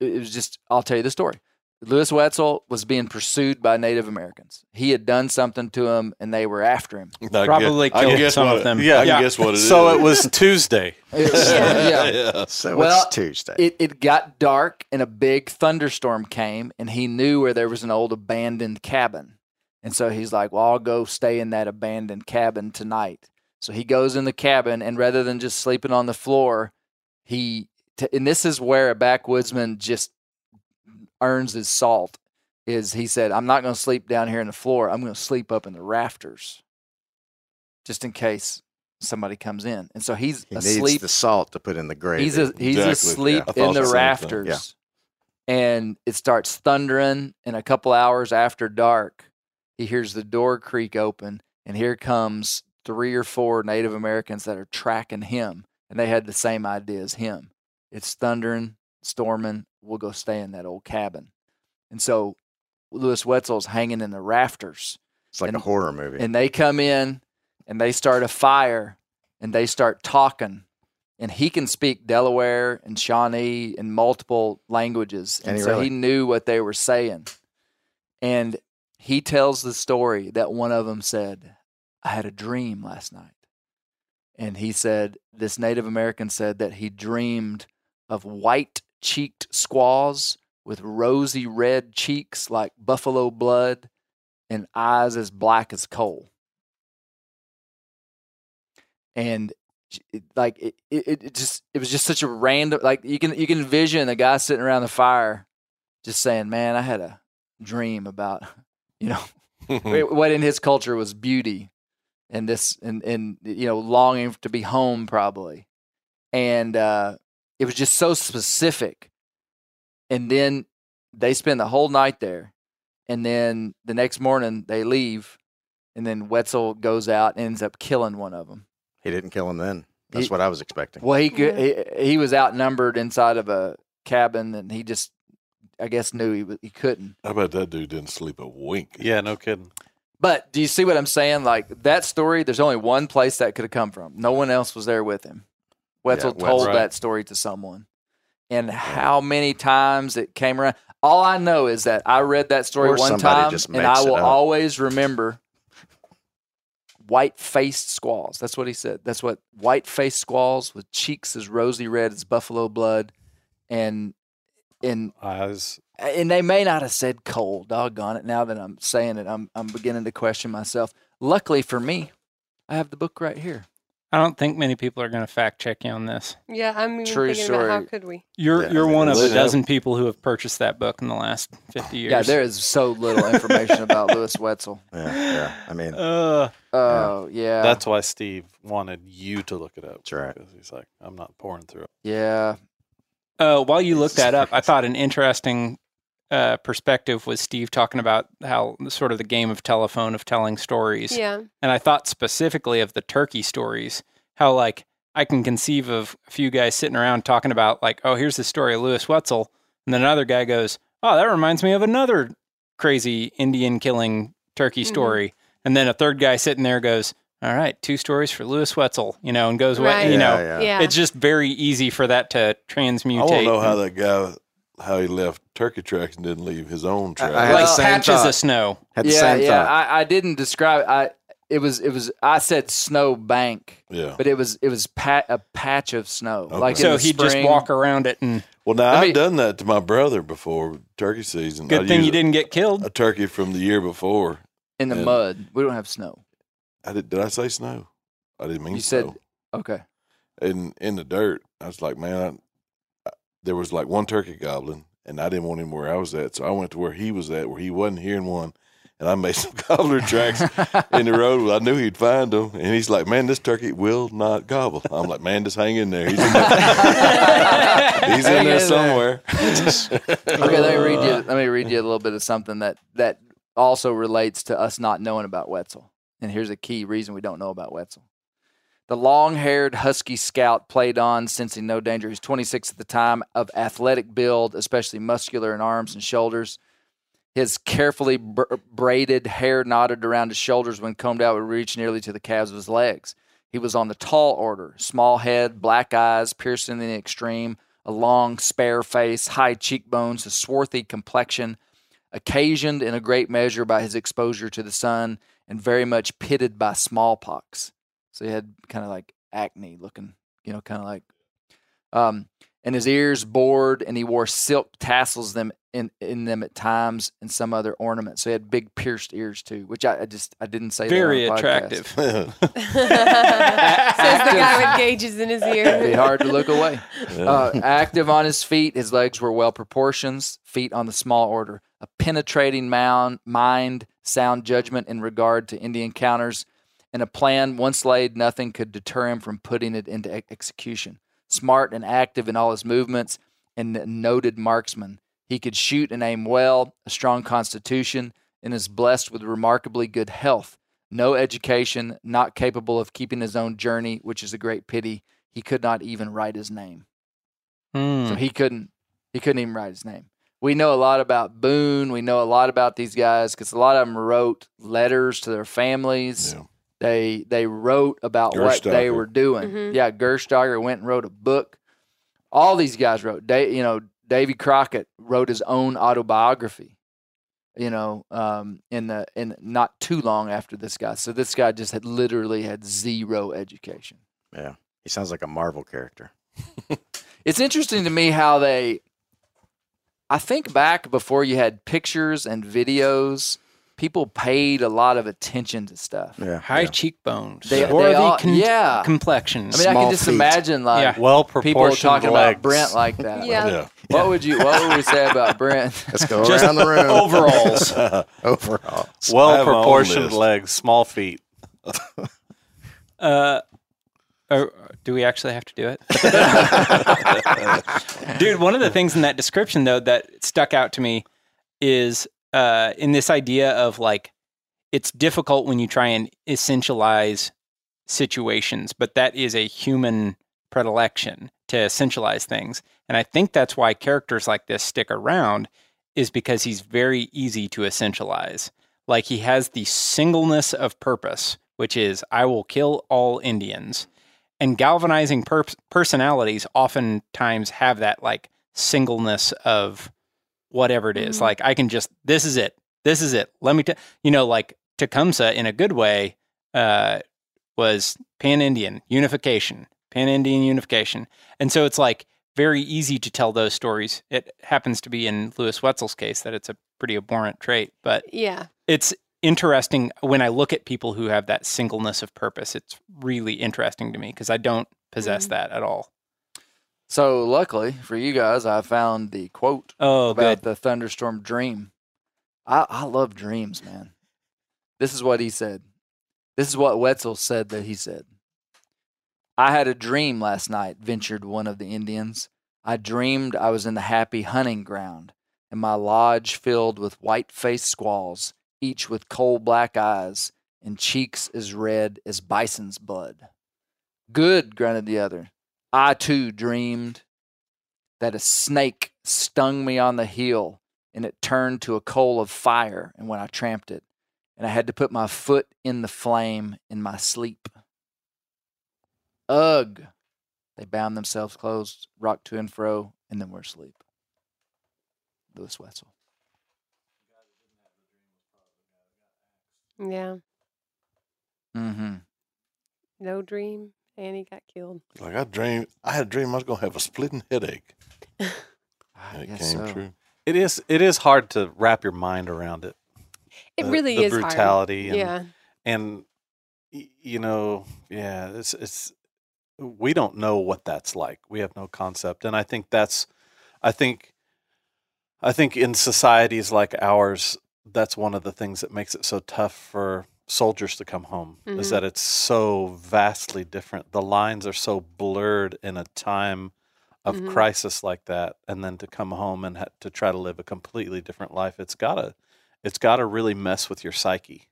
it was just, I'll tell you the story. Lewis Wetzel was being pursued by Native Americans. He had done something to him and they were after him. I Probably guess, I killed guess some of it- them. Yeah, I Yeah. can guess what it is. So it was Tuesday. yeah. yeah. so well, it's Tuesday. it, it got dark and a big thunderstorm came and he knew where there was an old abandoned cabin and so he's like well i'll go stay in that abandoned cabin tonight so he goes in the cabin and rather than just sleeping on the floor he t- and this is where a backwoodsman just earns his salt is he said i'm not going to sleep down here on the floor i'm going to sleep up in the rafters just in case somebody comes in and so he's he asleep needs the salt to put in the gravy. He's a, he's Exactly. asleep Yeah, in the the same thing. rafters. And it starts thundering, and a couple hours after dark, he hears the door creak open, and here comes three or four Native Americans that are tracking him, and they had the same idea as him. It's thundering, storming. We'll go stay in that old cabin. And so Lewis Wetzel's hanging in the rafters it's like and- a horror movie. and they come in and they start a fire and they start talking and he can speak Delaware and Shawnee and multiple languages and he so really? he knew what they were saying and he tells the story that one of them said I had a dream last night and he said this Native American said that he dreamed of white cheeked squaws with rosy red cheeks like buffalo blood and eyes as black as coal. And like it, it, it just it was just such a random like you can you can envision a guy sitting around the fire just saying, "Man, I had a dream about you know what in his culture was beauty and this and and you know longing to be home probably." And uh it was just so specific. And then they spend the whole night there and then the next morning they leave, and then Wetzel goes out and ends up killing one of them. he didn't kill him then. That's He- what I was expecting. Well, he, he he was outnumbered inside of a cabin, and he just, I guess, knew he he couldn't. I bet that dude didn't sleep a wink. Yeah, no kidding. But do you see what I'm saying? Like that story, there's only one place that could have come from. No one else was there with him. Wetzel Yeah, told Wetzel. that story to someone, and how many times it came around. All I know is that I read that story Or one somebody time, just and I it will up. always remember white faced squalls. That's what he said. That's what white faced squalls with cheeks as rosy red as buffalo blood, and and Eyes. and they may not have said coal. Doggone it! Now that I'm saying it, I'm I'm beginning to question myself. Luckily for me, I have the book right here. I don't think many people are going to fact check you on this. Yeah, I'm even True thinking about how could we? You're Yeah, you're one of a dozen people who have purchased that book in the last fifty years. Yeah, there is so little information about Lewis Wetzel. Yeah, yeah. I mean, Uh, Oh yeah, That's why Steve wanted you to look it up. That's right. Because he's like, I'm not pouring through it. yeah. Uh, while you looked that up, I thought an interesting uh, perspective was Steve talking about how sort of the game of telephone of telling stories. Yeah, And I thought specifically of the turkey stories, how like I can conceive of a few guys sitting around talking about like, oh, here's the story of Lewis Wetzel, and then another guy goes, oh, that reminds me of another crazy Indian killing turkey Mhm. story, and then a third guy sitting there goes, all right, two stories for Lewis Wetzel, you know, and goes away, Right. you know. yeah, yeah. It's just very easy for that to transmute. I want to know how and- that guy how he left turkey tracks and didn't leave his own I- I tracks. like same patches thought. of snow. had the yeah, same yeah. I, I didn't describe. I it was it was. I said snow bank, yeah. but it was it was pat, a patch of snow. Okay. Like in So he'd just walk around it, and Well, now Let I've me- done that to my brother before turkey season. good I'd thing use you didn't get killed. A turkey from the year before. in the and- mud. We don't have snow. I did. Did I say snow? I didn't mean You said- snow. Okay. in in the dirt. I was like, man, I, there was like one turkey goblin, and I didn't want him where I was at, so I went to where he was at, where he wasn't hearing one, and I made some gobbler tracks in the road. I knew he'd find them, and he's like, man, this turkey will not gobble. I'm like, man, just hang in there. He's in there, he's Hang in there in there. somewhere. Okay, let me read you. Let me read you a little bit of something that that also relates to us not knowing about Wetzel. And here's a key reason we don't know about Wetzel. The long-haired husky scout played on, sensing no danger. He's 26 at the time, of athletic build, especially muscular in arms and shoulders. His carefully br- braided hair knotted around his shoulders when combed out would reach nearly to the calves of his legs. He was on the tall order, small head, black eyes, piercing in the extreme, a long, spare face, high cheekbones, a swarthy complexion, occasioned in a great measure by his exposure to the sun, and very much pitted by smallpox. So he had kind of like acne looking, you know, kind of like, um, and his ears bored, and he wore silk tassels them in in them at times, and some other ornaments. So he had big pierced ears too, which I, I just I didn't say. that on Very attractive. Says the guy with gauges in his It'd be hard to look away. Uh, active on his feet, his legs were well proportioned, feet on the small order. A penetrating mound, mind, sound judgment in regard to Indian counters, and a plan once laid, nothing could deter him from putting it into ex- execution. Smart and active in all his movements, and a noted marksman. He could shoot and aim well, a strong constitution, and is blessed with remarkably good health. No education, not capable of keeping his own journey, which is a great pity. He could not even write his name. Hmm. So he couldn't he couldn't even write his name. We know a lot about Boone. We know a lot about these guys because a lot of them wrote letters to their families. Yeah. They they wrote about what they were doing. Mhm. Yeah, Gerstager went and wrote a book. All these guys wrote. Da- you know, Davy Crockett wrote his own autobiography. You know, um, in the in not too long after this guy. So this guy just had literally had zero education. yeah, he sounds like a Marvel character. It's interesting to me how they. I think back before you had pictures and videos, people paid a lot of attention to stuff. Yeah, High yeah. cheekbones, They- they swarthy all- con- yeah. complexions. I mean, I can just feet. imagine like Yeah. Well people talking legs. about Brent like that. Yeah. yeah. What would you What would we say about Brent? Let's go Just around the room. overalls. Overall. Well I have my own proportioned legs, small feet. Uh, or, do we actually have to do it? Dude, one of the things in that description though that stuck out to me is uh, in this idea of like it's difficult when you try and essentialize situations, but that is a human predilection to essentialize things. And I think that's why characters like this stick around is because he's very easy to essentialize. Like he has the singleness of purpose, which is I will kill all Indians. And galvanizing perp- personalities oftentimes have that like singleness of whatever it is. Mhm. Like I can just this is it. This is it. Let me tell you know, like Tecumseh in a good way uh, was pan Indian unification, pan Indian unification, and so it's like very easy to tell those stories. It happens to be in Lewis Wetzel's case that it's a pretty abhorrent trait, but Yeah. it's interesting when I look at people who have that singleness of purpose. It's really interesting to me because I don't possess Mhm. that at all. So luckily for you guys, I found the quote Oh, about good. the thunderstorm dream. I, I love dreams, man. This is what he said. This is what Wetzel said that he said. I had a dream last night, ventured one of the Indians. I dreamed I was in the happy hunting ground, and my lodge filled with white faced squaws, each with coal black eyes and cheeks as red as bison's blood. Good, grunted the other. I too dreamed that a snake stung me on the heel and it turned to a coal of fire and when I tramped it and I had to put my foot in the flame in my sleep. Ugh. They bound themselves closed, rocked to and fro, and then were asleep. Lewis Wetzel. Yeah. Mm-hmm. No dream. And he got killed. Like I dreamed, I had a dream I was gonna have a splitting headache, ah, and it came so. true. It is it is hard to wrap your mind around it. It The- really the is brutality hard. and yeah. and you know yeah it's it's we don't know what that's like we have no concept and i think that's i think i think in societies like ours that's one of the things that makes it so tough for soldiers to come home is Mhm. that it's so vastly different the lines are so blurred in a time of Mhm. crisis like that and then to come home and ha- to try to live a completely different life it's gotta it's gotta really mess with your psyche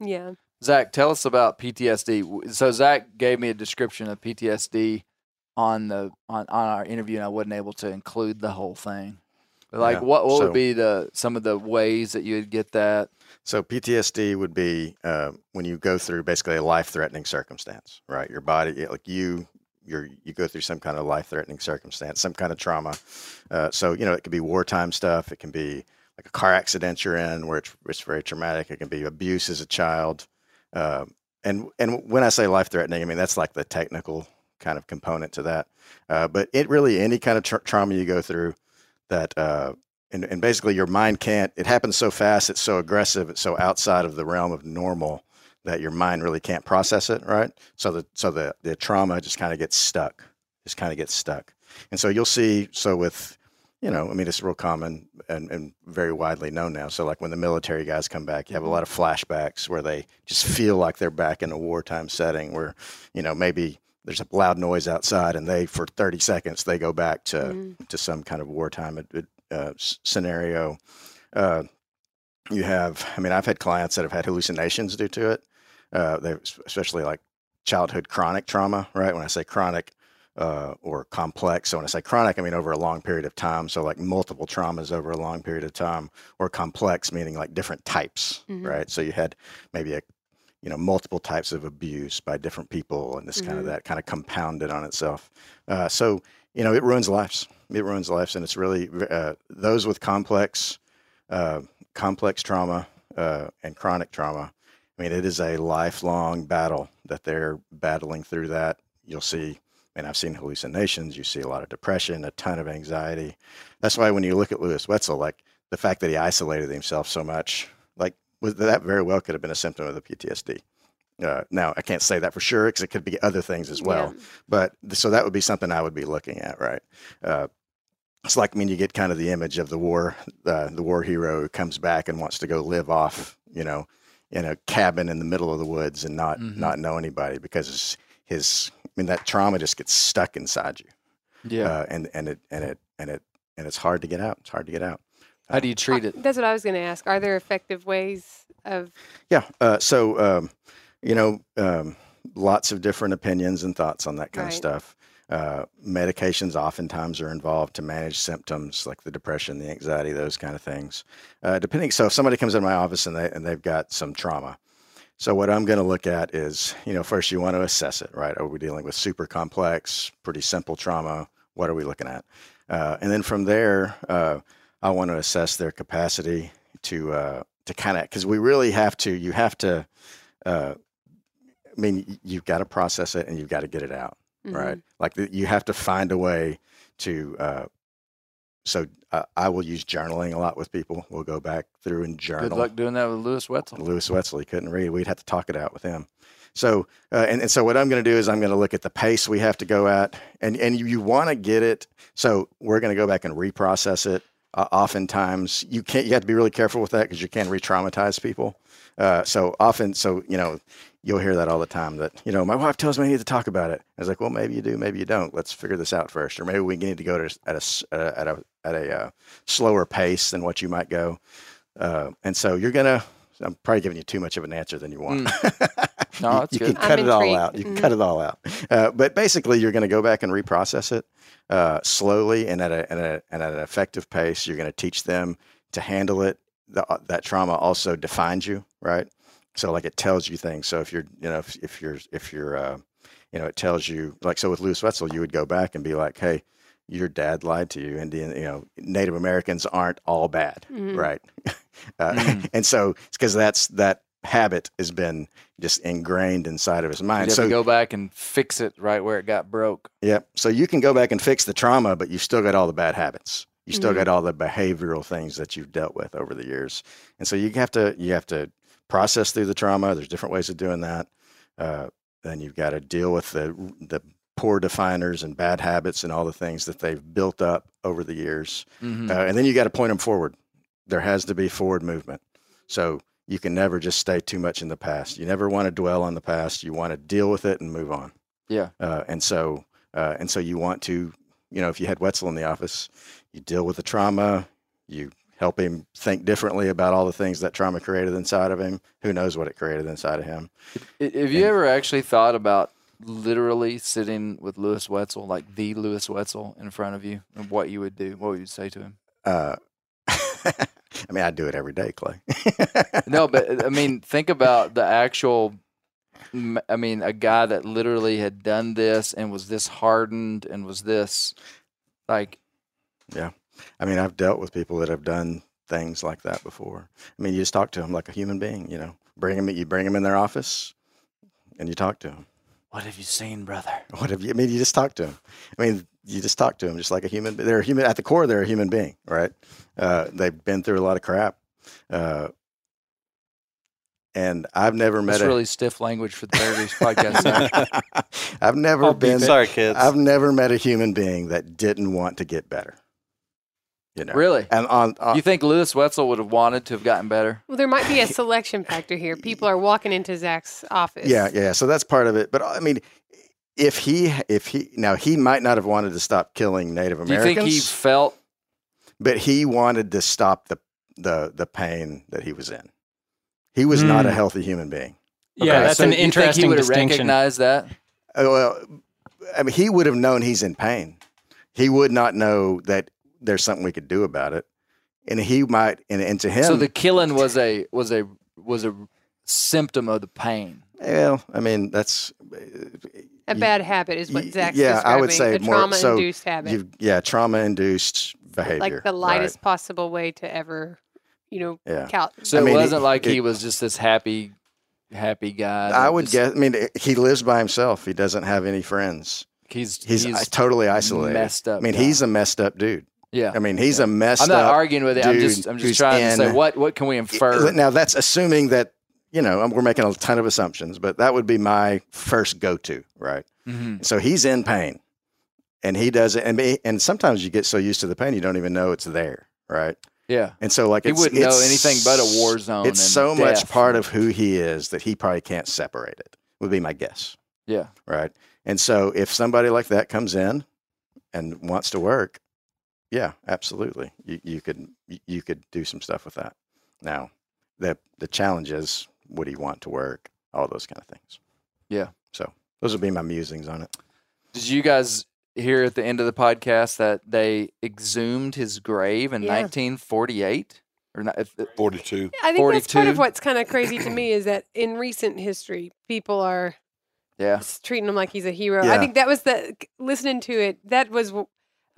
Yeah. Zach, tell us about PTSD. So Zach gave me a description of PTSD on the on, on our interview, and I wasn't able to include the whole thing. Like, Yeah, what what so- would be the some of the ways that you would get that? So PTSD would be uh, when you go through basically a life-threatening circumstance, right? Your body, like you, you're, you go through some kind of life-threatening circumstance, some kind of trauma. Uh, so you know, it could be wartime stuff. It can be like a car accident you're in, where it's, it's very traumatic. It can be abuse as a child, uh, and and when I say life-threatening, I mean that's like the technical kind of component to that. Uh, but it really any kind of tra- trauma you go through that uh, and, and basically your mind can't it happens so fast it's so aggressive it's so outside of the realm of normal that your mind really can't process it right? So the so the, the trauma just kind of gets stuck just kind of gets stuck. And so you'll see so with you know i mean it's real common and, and very widely known now. So like when the military guys come back you have a lot of flashbacks where they just feel like they're back in a wartime setting where you know maybe there's a loud noise outside and they for 30 seconds they go back to Mhm. to some kind of wartime uh, uh, scenario. Uh, you have, I mean, I've had clients that have had hallucinations due to it. Uh, they, especially like childhood chronic trauma, right? When I say chronic uh, or complex, so when I say chronic, I mean over a long period of time. So like multiple traumas over a long period of time, or complex meaning like different types, Mhm. right? So you had maybe a you know multiple types of abuse by different people and this kind of that kind of compounded on itself. Uh, so you know it ruins lives. It ruins lives and it's really uh, those with complex uh, complex trauma uh, and chronic trauma i mean it is a lifelong battle that they're battling through that. You'll see and i've seen hallucinations you see a lot of depression a ton of anxiety. That's why when you look at lewis wetzel like the fact that he isolated himself so much was that very well could have been a symptom of the PTSD. Uh, now I can't say that for sure because it could be other things as well. Yeah. But so that would be something I would be looking at, right? Uh, it's like when you get kind of the image of the war, uh, the war hero who comes back and wants to go live off, you know, in a cabin in the middle of the woods and not Mhm. not know anybody because his, his I mean that trauma just gets stuck inside you, Yeah. uh, and and it and it and it and it's hard to get out. It's hard to get out. How do you treat Uh, it? That's what I was going to ask. Are there effective ways of? Yeah. Uh, so, um, you know, um, lots of different opinions and thoughts on that kind Right. of stuff. Uh, medications oftentimes are involved to manage symptoms like the depression, the anxiety, those kind of things. Uh, depending, so if somebody comes in my office and they and they've got some trauma, so what I'm going to look at is, you know, first you want to assess it, right? Are we dealing with super complex, pretty simple trauma? What are we looking at? uh, and then from there, uh, I want to assess their capacity to uh, to kind of because we really have to. You have to. Uh, I mean, you've got to process it and you've got to get it out, right? Mhm. Like the, you have to find a way to. Uh, so uh, I will use journaling a lot with people. We'll go back through and journal. Good luck doing that with Lewis Wetzel. Lewis Wetzel, he couldn't read. We'd have to talk it out with him. So, uh, and, and so what I'm going to do is I'm going to look at the pace we have to go at, and and you, you want to get it. So we're going to go back and reprocess it. Uh, oftentimes, you can't. You have to be really careful with that because you can re-traumatize people. Uh, so often, so you know, you'll hear that all the time. That you know, my wife tells me I need to talk about it. I was like, well, maybe you do, maybe you don't. Let's figure this out first, or maybe we need to go to at a uh, at a at a uh, slower pace than what you might go. Uh, and so you're gonna. I'm probably giving you too much of an answer than you want. No, you, you good. can I'm cut it all out. You can Mhm. cut it all out. Uh, but basically, you're going to go back and reprocess it uh, slowly and at, a, and, a, and at an effective pace. You're going to teach them to handle it. The, uh, that trauma also defines you, right? So, like, it tells you things. So, if you're, you know, if, if you're, if you're, uh, you know, it tells you, like, so with Lewis Wetzel, you would go back and be like, hey, your dad lied to you. Indian, you know, Native Americans aren't all bad, Mhm. right? uh, Mm. And so it's because that's that habit has been just ingrained inside of his You mind. have So to go back and fix it right where it got broke. Yep. So you can go back and fix the trauma, but you've still got all the bad habits. You still Mhm. got all the behavioral things that you've dealt with over the years, and so you have to you have to process through the trauma. There's different ways of doing that. Uh, then you've got to deal with the the poor definers and bad habits and all the things that they've built up over the years. Mhm. Uh, and then you got to point them forward. There has to be forward movement. So you can never just stay too much in the past. You never want to dwell on the past. You want to deal with it and move on. Yeah. Uh, and so uh, and so you want to, you know, if you had Wetzel in the office, you deal with the trauma. You help him think differently about all the things that trauma created inside of him. Who knows what it created inside of him? Have you ever actually thought about literally sitting with Lewis Wetzel, like the Lewis Wetzel, in front of you, and what you would do? What would you say to him? Uh, I mean, I do it every day, Clay. No, but I mean, think about the actual. I mean, a guy that literally had done this and was this hardened and was this, like, Yeah. I mean, I've dealt with people that have done things like that before. I mean, you just talk to them like a human being. You know, bring them. You bring them in their office, and you talk to them. what have you seen, brother? What have you? I mean, you just talk to them. I mean, you just talk to them just like a human. They're a human at the core. They're a human being, right? Uh, they've been through a lot of crap, uh, and I've never met That's a. really stiff language for the Bears podcast. Zach. I've never I'll beep been. it. Sorry, kids. I've never met a human being that didn't want to get better. You know, really? and on, on You think Lewis Wetzel would have wanted to have gotten better? Well, there might be a selection factor here. People are walking into Zach's office. Yeah, yeah. So that's part of it. But I mean, if he, if he, now he might not have wanted to stop killing Native Do you Americans, think he felt? but he wanted to stop the the the pain that he was in. He was not a Hmm. healthy human being. Yeah, that's so an you think he interesting would distinction. recognized that? Uh, Well, I mean, he would have known he's in pain. He would not know that there's something we could do about it, and he might. And, and to him, So the killing was a was a was a symptom of the pain. Well, I mean, that's A bad habit is what y- Zach's yeah, I would say a more- trauma-induced habit. you've yeah, trauma induced behavior, like the right. lightest possible way to ever, you know, Yeah. cal- So I mean, it it- wasn't like he was just this happy, happy guy. I would just- guess. I mean, he lives by himself. He doesn't have any friends. he's He's, he's, uh, totally isolated. messed up. I mean, guy. he's a messed up dude. yeah. I mean, he's a messed I'm not up. arguing with it. I'm just I'm just trying to say what what can we infer? Now that's assuming that you know we're making a ton of assumptions, but that would be my first go-to, right? Mhm. So he's in pain, and he does it, and and sometimes you get so used to the pain you don't even know it's there, right? Yeah. And so like He it's, wouldn't know anything but a war zone It's so much part of who he is that he probably can't separate it. Would be my guess, Yeah. right? And so if somebody like that comes in and wants to work, yeah, absolutely, you, you could you could do some stuff with that. Now, the the challenge is would he want to work? All those kind of things. Yeah. So those would be my musings on it. Did you guys hear at the end of the podcast that they exhumed his grave in Yeah. 1948? Or not, if- uh, Forty-two. I think that's part 42. of what's kind of crazy to me is that in recent history, people are yeah. s- treating him like he's a hero. I Yeah. think that was the listening to it. That was w-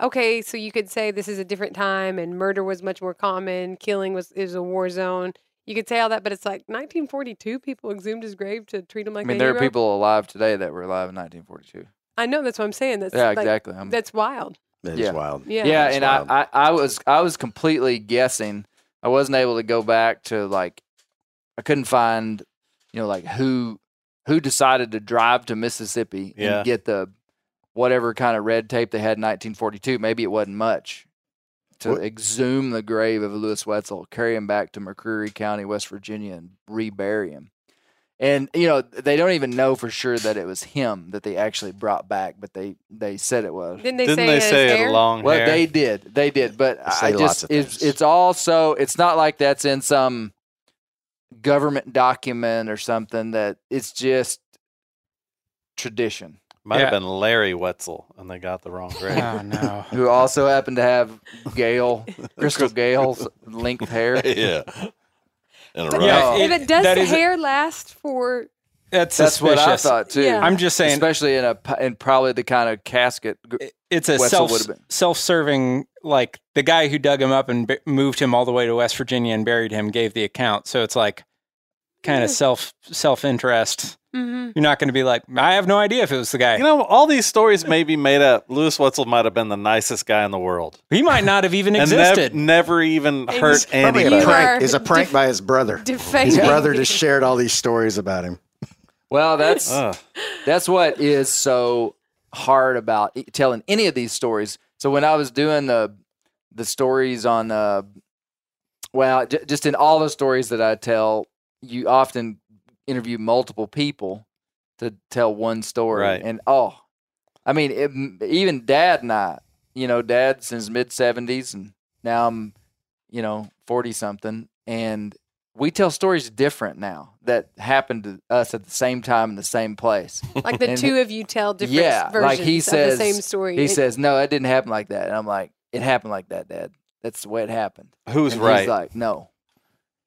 okay, so you could say this is a different time and murder was much more common, killing was is a war zone. You could say all that, but it's like 1942. People exhumed his grave to treat him like I mean, a there are hero. people alive today that were alive in 1942. I know that's what I'm saying. That's Yeah, like, exactly. I'm- That's wild. It is Yeah. wild. Yeah. yeah, That's and wild. I, I, I was I was completely guessing. I wasn't able to go back to like I couldn't find, you know, like who who decided to drive to Mississippi Yeah. and get the whatever kind of red tape they had in 1942. Maybe it wasn't much to What- exhume the grave of Lewis Wetzel, carry him back to McCreary County, West Virginia, and rebury him. And you know they don't even know for sure that it was him that they actually brought back, but they they said it was. Didn't they Didn't say they his say hair? it long Well, hair? they did, they did, but They I just it's it's also it's not like that's in some government document or something that it's just tradition. Might Yeah. have been Larry Wetzel, and they got the wrong grave. Oh no. Who also happened to have Gayle, Crystal Gayle's length hair. yeah. And a But Yeah, rifle. it- if it does that the is a- hair last for That's That's what I suspicious. thought too. Yeah. I'm just saying especially in a p- in probably the kind of casket. gr- it's a Wetzel self self serving like the guy who dug him up and b- moved him all the way to West Virginia and buried him gave the account. So it's like kind Yeah. of self self-interest. hmm You're not going to be like, I have no idea if it was the guy. You know, all these stories may be made up. Lewis Wetzel might have been the nicest guy in the world, he might not have even existed. nev- never even And hurt Probably anybody. a prank. are Is a prank def- by his brother. defacing. His brother just shared all these stories about him. Well, that's Ugh. that's what is so hard about telling any of these stories. So when I was doing the the stories on, uh, well, j- just in all the stories that I tell, you often interview multiple people to tell one story, Right. and oh, I mean, it, even Dad and I, you know, Dad's in his mid seventies, and now I'm, you know, forty something, and we tell stories different now that happened to us at the same time in the same place. Like the And two of you tell different Yeah, versions like he says- of the same story. He It- says, "No, it didn't happen like that," and I'm like, "It happened like that, Dad. That's the way it happened." Who's and right? He's like, "No."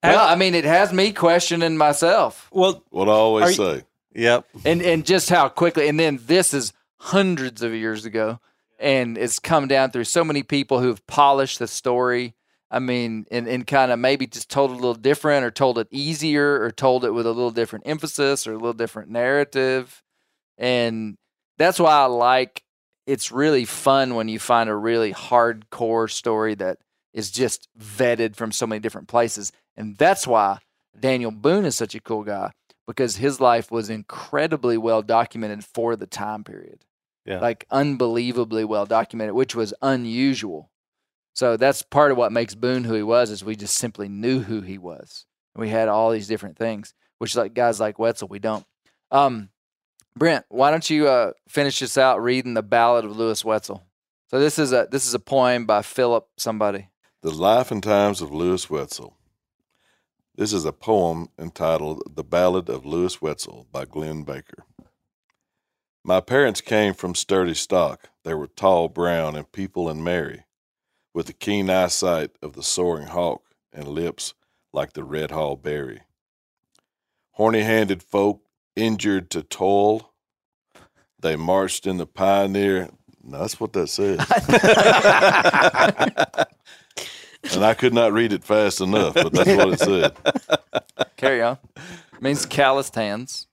Well, I mean, it has me questioning myself, well, What I always Are you- say. yep. and and just how quickly. And then this is hundreds of years ago, and it's come down through so many people who've polished the story. I mean, and, and kind of maybe just told it a little different, or told it easier, or told it with a little different emphasis, or a little different narrative. And that's why I like it's really fun when you find a really hardcore story that is just vetted from so many different places. And that's why Daniel Boone is such a cool guy because his life was incredibly well documented for the time period. Yeah. Like unbelievably well documented, which was unusual. So that's part of what makes Boone who he was is we just simply knew who he was. We had all these different things, which like guys like Wetzel, we don't. Um, Brent, why don't you uh, finish this out reading the Ballad of Lewis Wetzel? So this is a this is a poem by Philip somebody. The Life and Times of Lewis Wetzel. This is a poem entitled The Ballad of Lewis Wetzel by Glenn Baker. My parents came from sturdy stock. They were tall, brown, and people and merry, with the keen eyesight of the soaring hawk and lips like the red haw berry. Horny handed folk, injured to toil, they marched in the pioneer. No, that's what that says. and I could not read it fast enough, but that's what it said. Carry on. means calloused hands.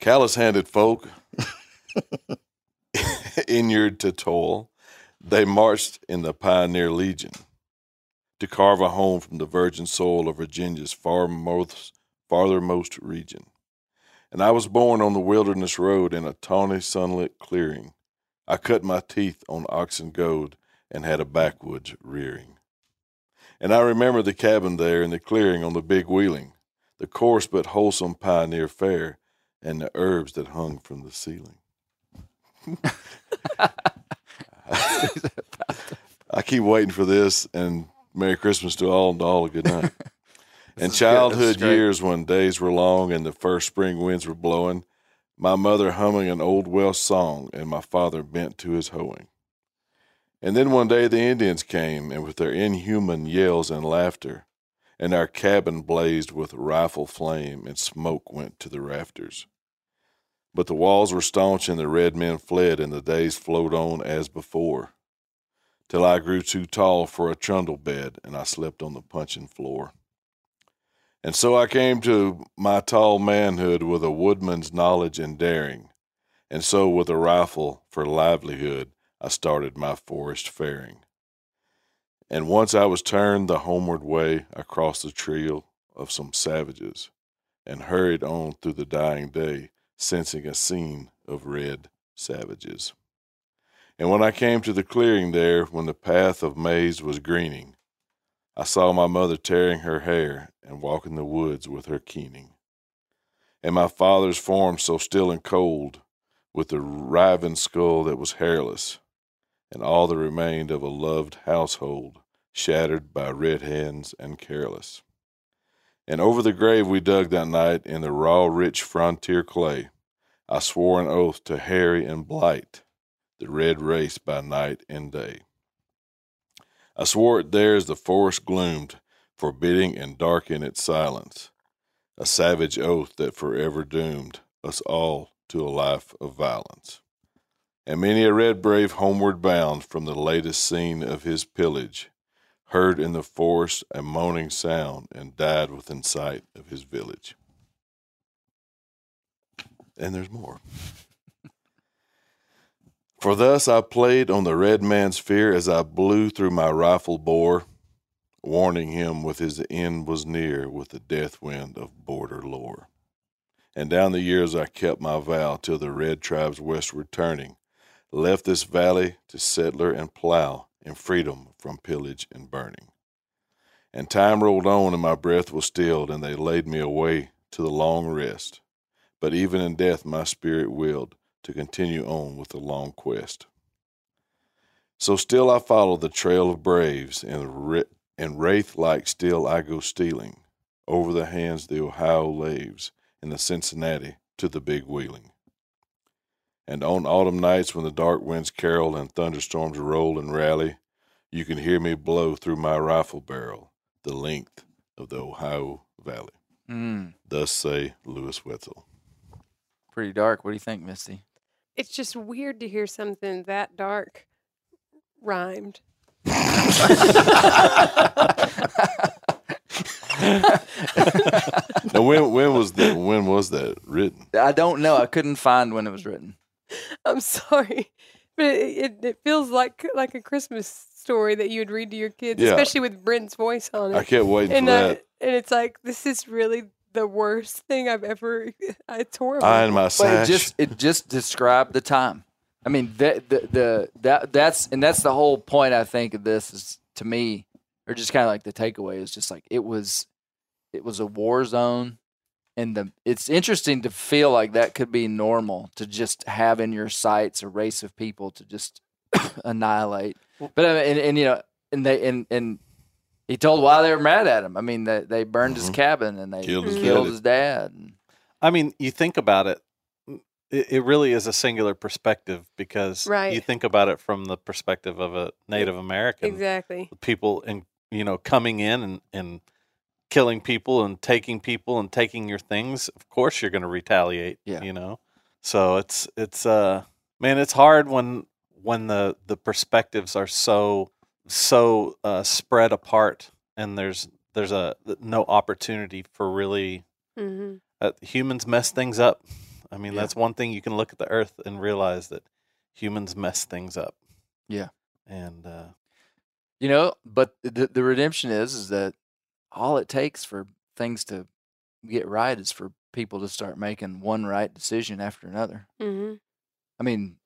Callous handed folk, inured to toil, they marched in the pioneer legion to carve a home from the virgin soil of Virginia's farmost, farthermost region. And I was born on the wilderness road in a tawny sunlit clearing. I cut my teeth on oxen goad and had a backwoods rearing. And I remember the cabin there in the clearing on the big wheeling, the coarse but wholesome pioneer fare, and the herbs that hung from the ceiling. I keep waiting for this, and Merry Christmas to all and to all a good night. and childhood This is great. years, when days were long and the first spring winds were blowing, my mother humming an old Welsh song, and my father bent to his hoeing. And then one day the Indians came, and with their inhuman yells and laughter, and our cabin blazed with rifle flame, and smoke went to the rafters. But the walls were staunch, and the red men fled, and the days flowed on as before. till I grew too tall for a trundle bed and I slept on the puncheon floor. And so I came to my tall manhood with a woodman's knowledge and daring, and so with a rifle for livelihood I started my forest faring. And once I was turned the homeward way across the trail of some savages, and hurried on through the dying day, sensing a scene of red savages. And when I came to the clearing there, when the path of maize was greening, I saw my mother tearing her hair and walking the woods with her keening. And my father's form so still and cold, with the riven skull that was hairless, and all that remained of a loved household, shattered by red hands and careless. And over the grave we dug that night in the raw, rich frontier clay, I swore an oath to harry and blight the red race by night and day. I swore it there as the forest gloomed, forbidding and dark in its silence, a savage oath that forever doomed us all to a life of violence. And many a red brave homeward bound from the latest scene of his pillage heard in the forest a moaning sound and died within sight of his village. And there's more. For thus I played on the red man's fear as I blew through my rifle bore, warning him with his end was near with the death wind of border lore. And down the years I kept my vow till the red tribes westward turning left this valley to settler and plow in freedom from pillage and burning. And time rolled on and my breath was stilled, and they laid me away to the long rest. But even in death my spirit willed to continue on with the long quest. So still I follow the trail of braves, and, and wraith like still I go stealing over the hands the Ohio laves, and the Cincinnati to the big wheeling. And on autumn nights when the dark winds carol and thunderstorms roll and rally, you can hear me blow through my rifle barrel the length of the Ohio Valley. Mm, Thus say Lewis Wetzel. pretty dark. What do you think, Misty? It's just weird to hear something that dark rhymed. Now, when when was that? When was that written? I don't know. I couldn't find when it was written. I'm sorry, but it, it, it feels like like a Christmas story that you would read to your kids, Yeah. especially with Brent's voice on it. I kept waiting and for uh, that. and it's like this is really the worst thing I've ever. It's horrible. I and my But it sash. just it just described the time. I mean, that the, the that that's and that's the whole point. I think of this is to me, or just kind of like the takeaway is just like it was, it was a war zone, and the it's interesting to feel like that could be normal to just have in your sights a race of people to just annihilate. But I and, and you know, and they and and he told why they were mad at him. I mean, they they burned his Mhm. cabin and they Killed his killed daddy. his dad. And, I mean, you think about it, it, it really is a singular perspective because Right. you think about it from the perspective of a Native American. exactly. People and you know coming in and, and killing people and taking people and taking your things. Of course, you're going to retaliate. Yeah. you know. So it's it's uh man, it's hard when when the the perspectives are so so uh, spread apart and there's there's a no opportunity for really hmm uh, humans mess things up. I mean, Yeah. that's one thing you can look at the earth and realize that humans mess things up. Yeah. And uh, You know, but the the redemption is is that all it takes for things to get right is for people to start making one right decision after another. hmm I mean,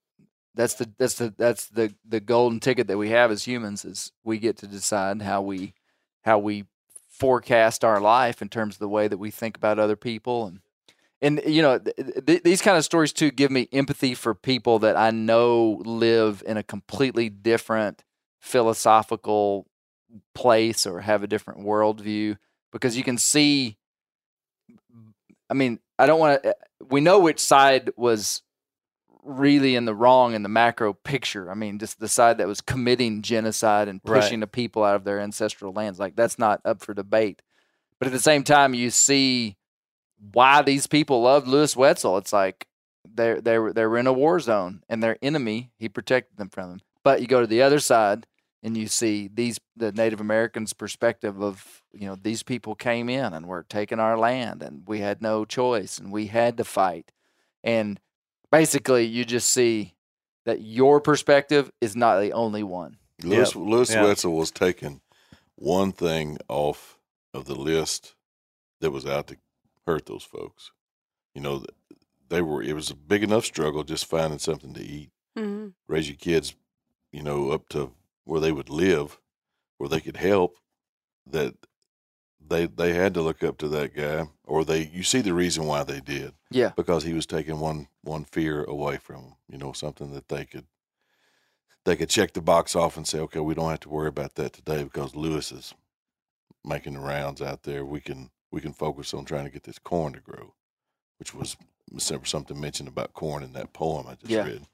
that's the that's the that's the the golden ticket that we have as humans is we get to decide how we how we forecast our life in terms of the way that we think about other people and and you know th- th- these kind of stories too give me empathy for people that I know live in a completely different philosophical place or have a different worldview because you can see I mean, I don't want to. Eh, we know which side was really in the wrong in the macro picture. I mean, just the side that was committing genocide and Right. pushing the people out of their ancestral lands. Like that's not up for debate. But at the same time, you see why these people loved Lewis Wetzel. It's like they're they were they were in a war zone, and their enemy he protected them from them. But you go to the other side, and you see these the Native Americans' perspective of you know these people came in and were taking our land, and we had no choice, and we had to fight, and basically you just see that your perspective is not the only one. Lewis, Yep. Lewis Yeah. Wetzel was taking one thing off of the list that was out to hurt those folks. You know, they were. It was a big enough struggle just finding something to eat, hmm raise your kids, you know, up to where they would live, where they could help. That they they had to look up to that guy, or they. You see the reason why they did Yeah, because he was taking one one fear away from them. You know, something that they could they could check the box off and say, okay, we don't have to worry about that today because Lewis is making the rounds out there. We can we can focus on trying to get this corn to grow, which was something mentioned about corn in that poem I just Yeah. read.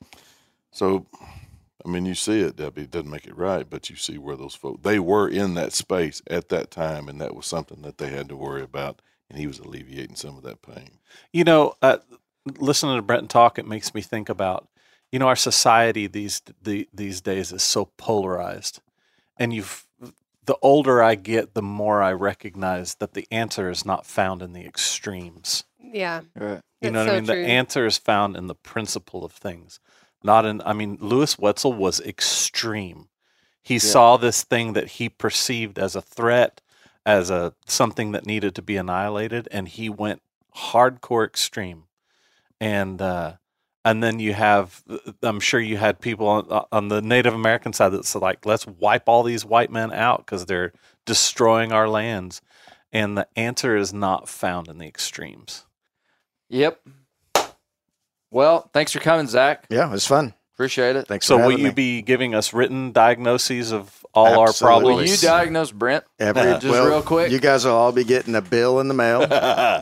So, I mean, you see it, Debbie. It doesn't make it right, but you see where those folks they were in that space at that time, and that was something that they had to worry about, and he was alleviating some of that pain. You know, uh, listening to Brenton talk, it makes me think about, you know, our society these the, these days is so polarized, and you've the older I get, the more I recognize that the answer is not found in the extremes. Yeah. right. You know That's what I mean? true. The answer is found in the principle of things, not in. I mean, Lewis Wetzel was extreme. He saw this thing that he perceived as a threat, as a something that needed to be annihilated, and he went hardcore extreme. And uh, and then you have, I'm sure you had people on, on the Native American side that's like, let's wipe all these white men out because they're destroying our lands. And the answer is not found in the extremes. Yep. Well, thanks for coming, Zach. Yeah, it was fun. Appreciate it. Thanks So for will you me. be giving us written diagnoses of all our Absolutely. Will problems? you diagnose Brent? Every- Just well, real quick. You guys will all be getting a bill in the mail.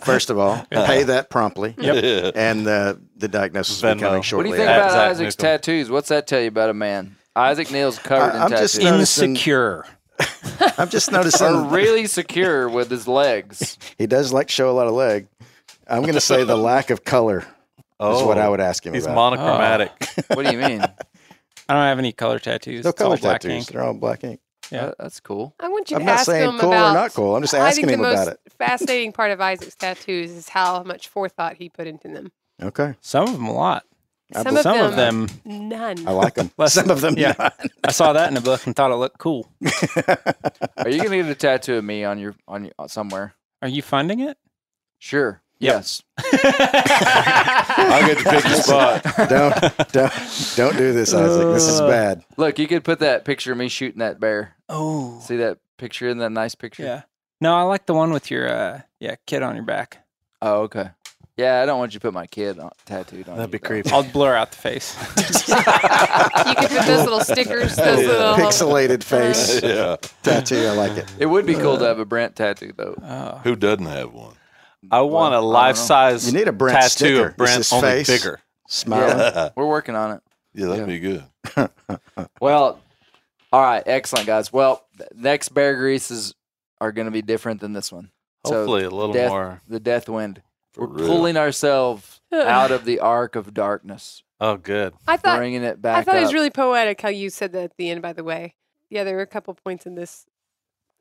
First of all, pay that promptly. Yep. And uh, the diagnosis will be Venmo. coming what do you think about Zach Isaac's Newcomb. tattoos? What's that tell you about a man? Isaac Neal's covered I- in I'm tattoos. just Insecure. I'm just Are noticing really secure with his legs. he does like to show a lot of leg. I'm going to say the lack of color is what I oh, would ask him Oh, He's about. monochromatic. Oh. What do you mean? I don't have any color tattoos. no It's all color black tattoos. ink. They're all black ink. Yeah. That's cool. I want you I'm to not ask saying him cool or about. not cool. I'm just I asking think him the about most it. fascinating part of Isaac's tattoos is how much forethought he put into them. Okay. Some of them a lot. I Some of Some them, of them, none. I like them. Less Some of them, yeah. yeah. I saw that in a book and thought it looked cool. Are you gonna get a tattoo of me on your on your somewhere? Are you funding it? Sure. Yep. Yes. I'll get to pick the spot. don't, don't, don't do this, Isaac. This is Uh, bad. Look, you could put that picture of me shooting that bear. Oh, See that picture in that nice picture? yeah. No, I like the one with your uh, yeah kid on your back. Oh, okay. Yeah, I don't want you to put my kid on, tattooed on. That'd you, be though. creepy. I'll blur out the face. you could put those little stickers, those little Pixelated face yeah. tattoo. I like it. It would be cool to have a Brent tattoo though. Oh. Who doesn't have one? I want Well, I a don't life know. size You need a Brent tattoo sticker. of Brent, his only face. bigger. Smiling. Yeah, We're working on it. Yeah, that'd Yeah. be good. Well, all right, excellent guys. Well, next bear greases are going to be different than this one. Hopefully, a little death, more. the death wind. For We're real. pulling ourselves out of the arc of darkness, Oh, good. I thought bringing it back I thought it was really poetic how you said that at the end. By the way, yeah, there were a couple points in this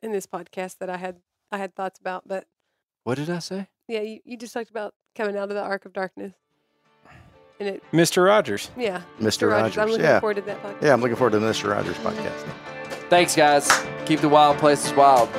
in this podcast that I had I had thoughts about, but what did I say? Yeah, you, you just talked about coming out of the arc of darkness, and it Mr. Rogers. yeah, Mr. I'm Rogers. looking Yeah. forward to that podcast. Yeah, I'm looking forward to the Mr. Rogers podcast. Thanks, guys. Keep the wild places wild.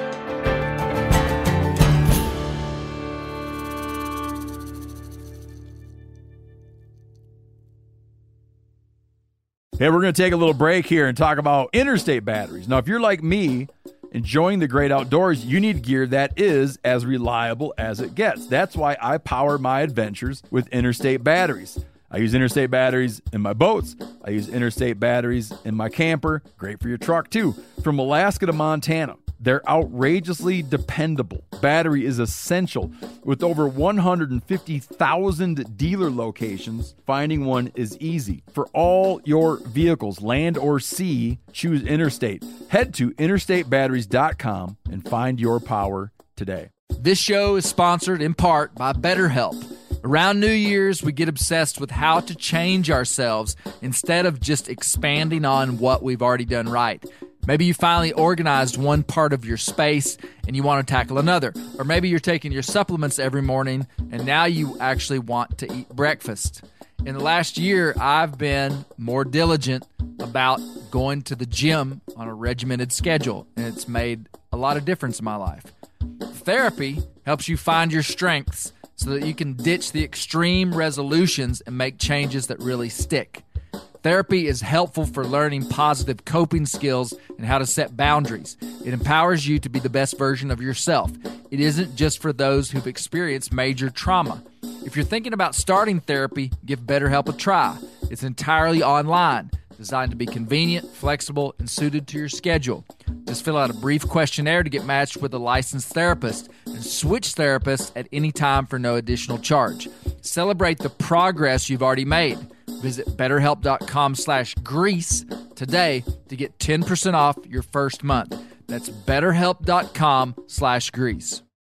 Hey, we're going to take a little break here and talk about interstate batteries. Now, if you're like me, enjoying the great outdoors, you need gear that is as reliable as it gets. That's why I power my adventures with interstate batteries. I use interstate batteries in my boats. I use interstate batteries in my camper. Great for your truck, too. From Alaska to Montana, they're outrageously dependable. Battery is essential. With over 150,000 dealer locations, finding one is easy. For all your vehicles, land or sea, choose Interstate. Head to interstatebatteries.com and find your power today. This show is sponsored in part by BetterHelp. Around New Year's, we get obsessed with how to change ourselves instead of just expanding on what we've already done right. Maybe you finally organized one part of your space and you want to tackle another. Or maybe you're taking your supplements every morning and now you actually want to eat breakfast. In the last year, I've been more diligent about going to the gym on a regimented schedule, and it's made a lot of difference in my life. Therapy helps you find your strengths so that you can ditch the extreme resolutions and make changes that really stick. Therapy is helpful for learning positive coping skills and how to set boundaries. It empowers you to be the best version of yourself. It isn't just for those who've experienced major trauma. If you're thinking about starting therapy, give BetterHelp a try. It's entirely online, designed to be convenient, flexible, and suited to your schedule. Just fill out a brief questionnaire to get matched with a licensed therapist and switch therapists at any time for no additional charge. Celebrate the progress you've already made. Visit betterhelp.com slash grease today to get 10% off your first month. That's betterhelp.com slash grease.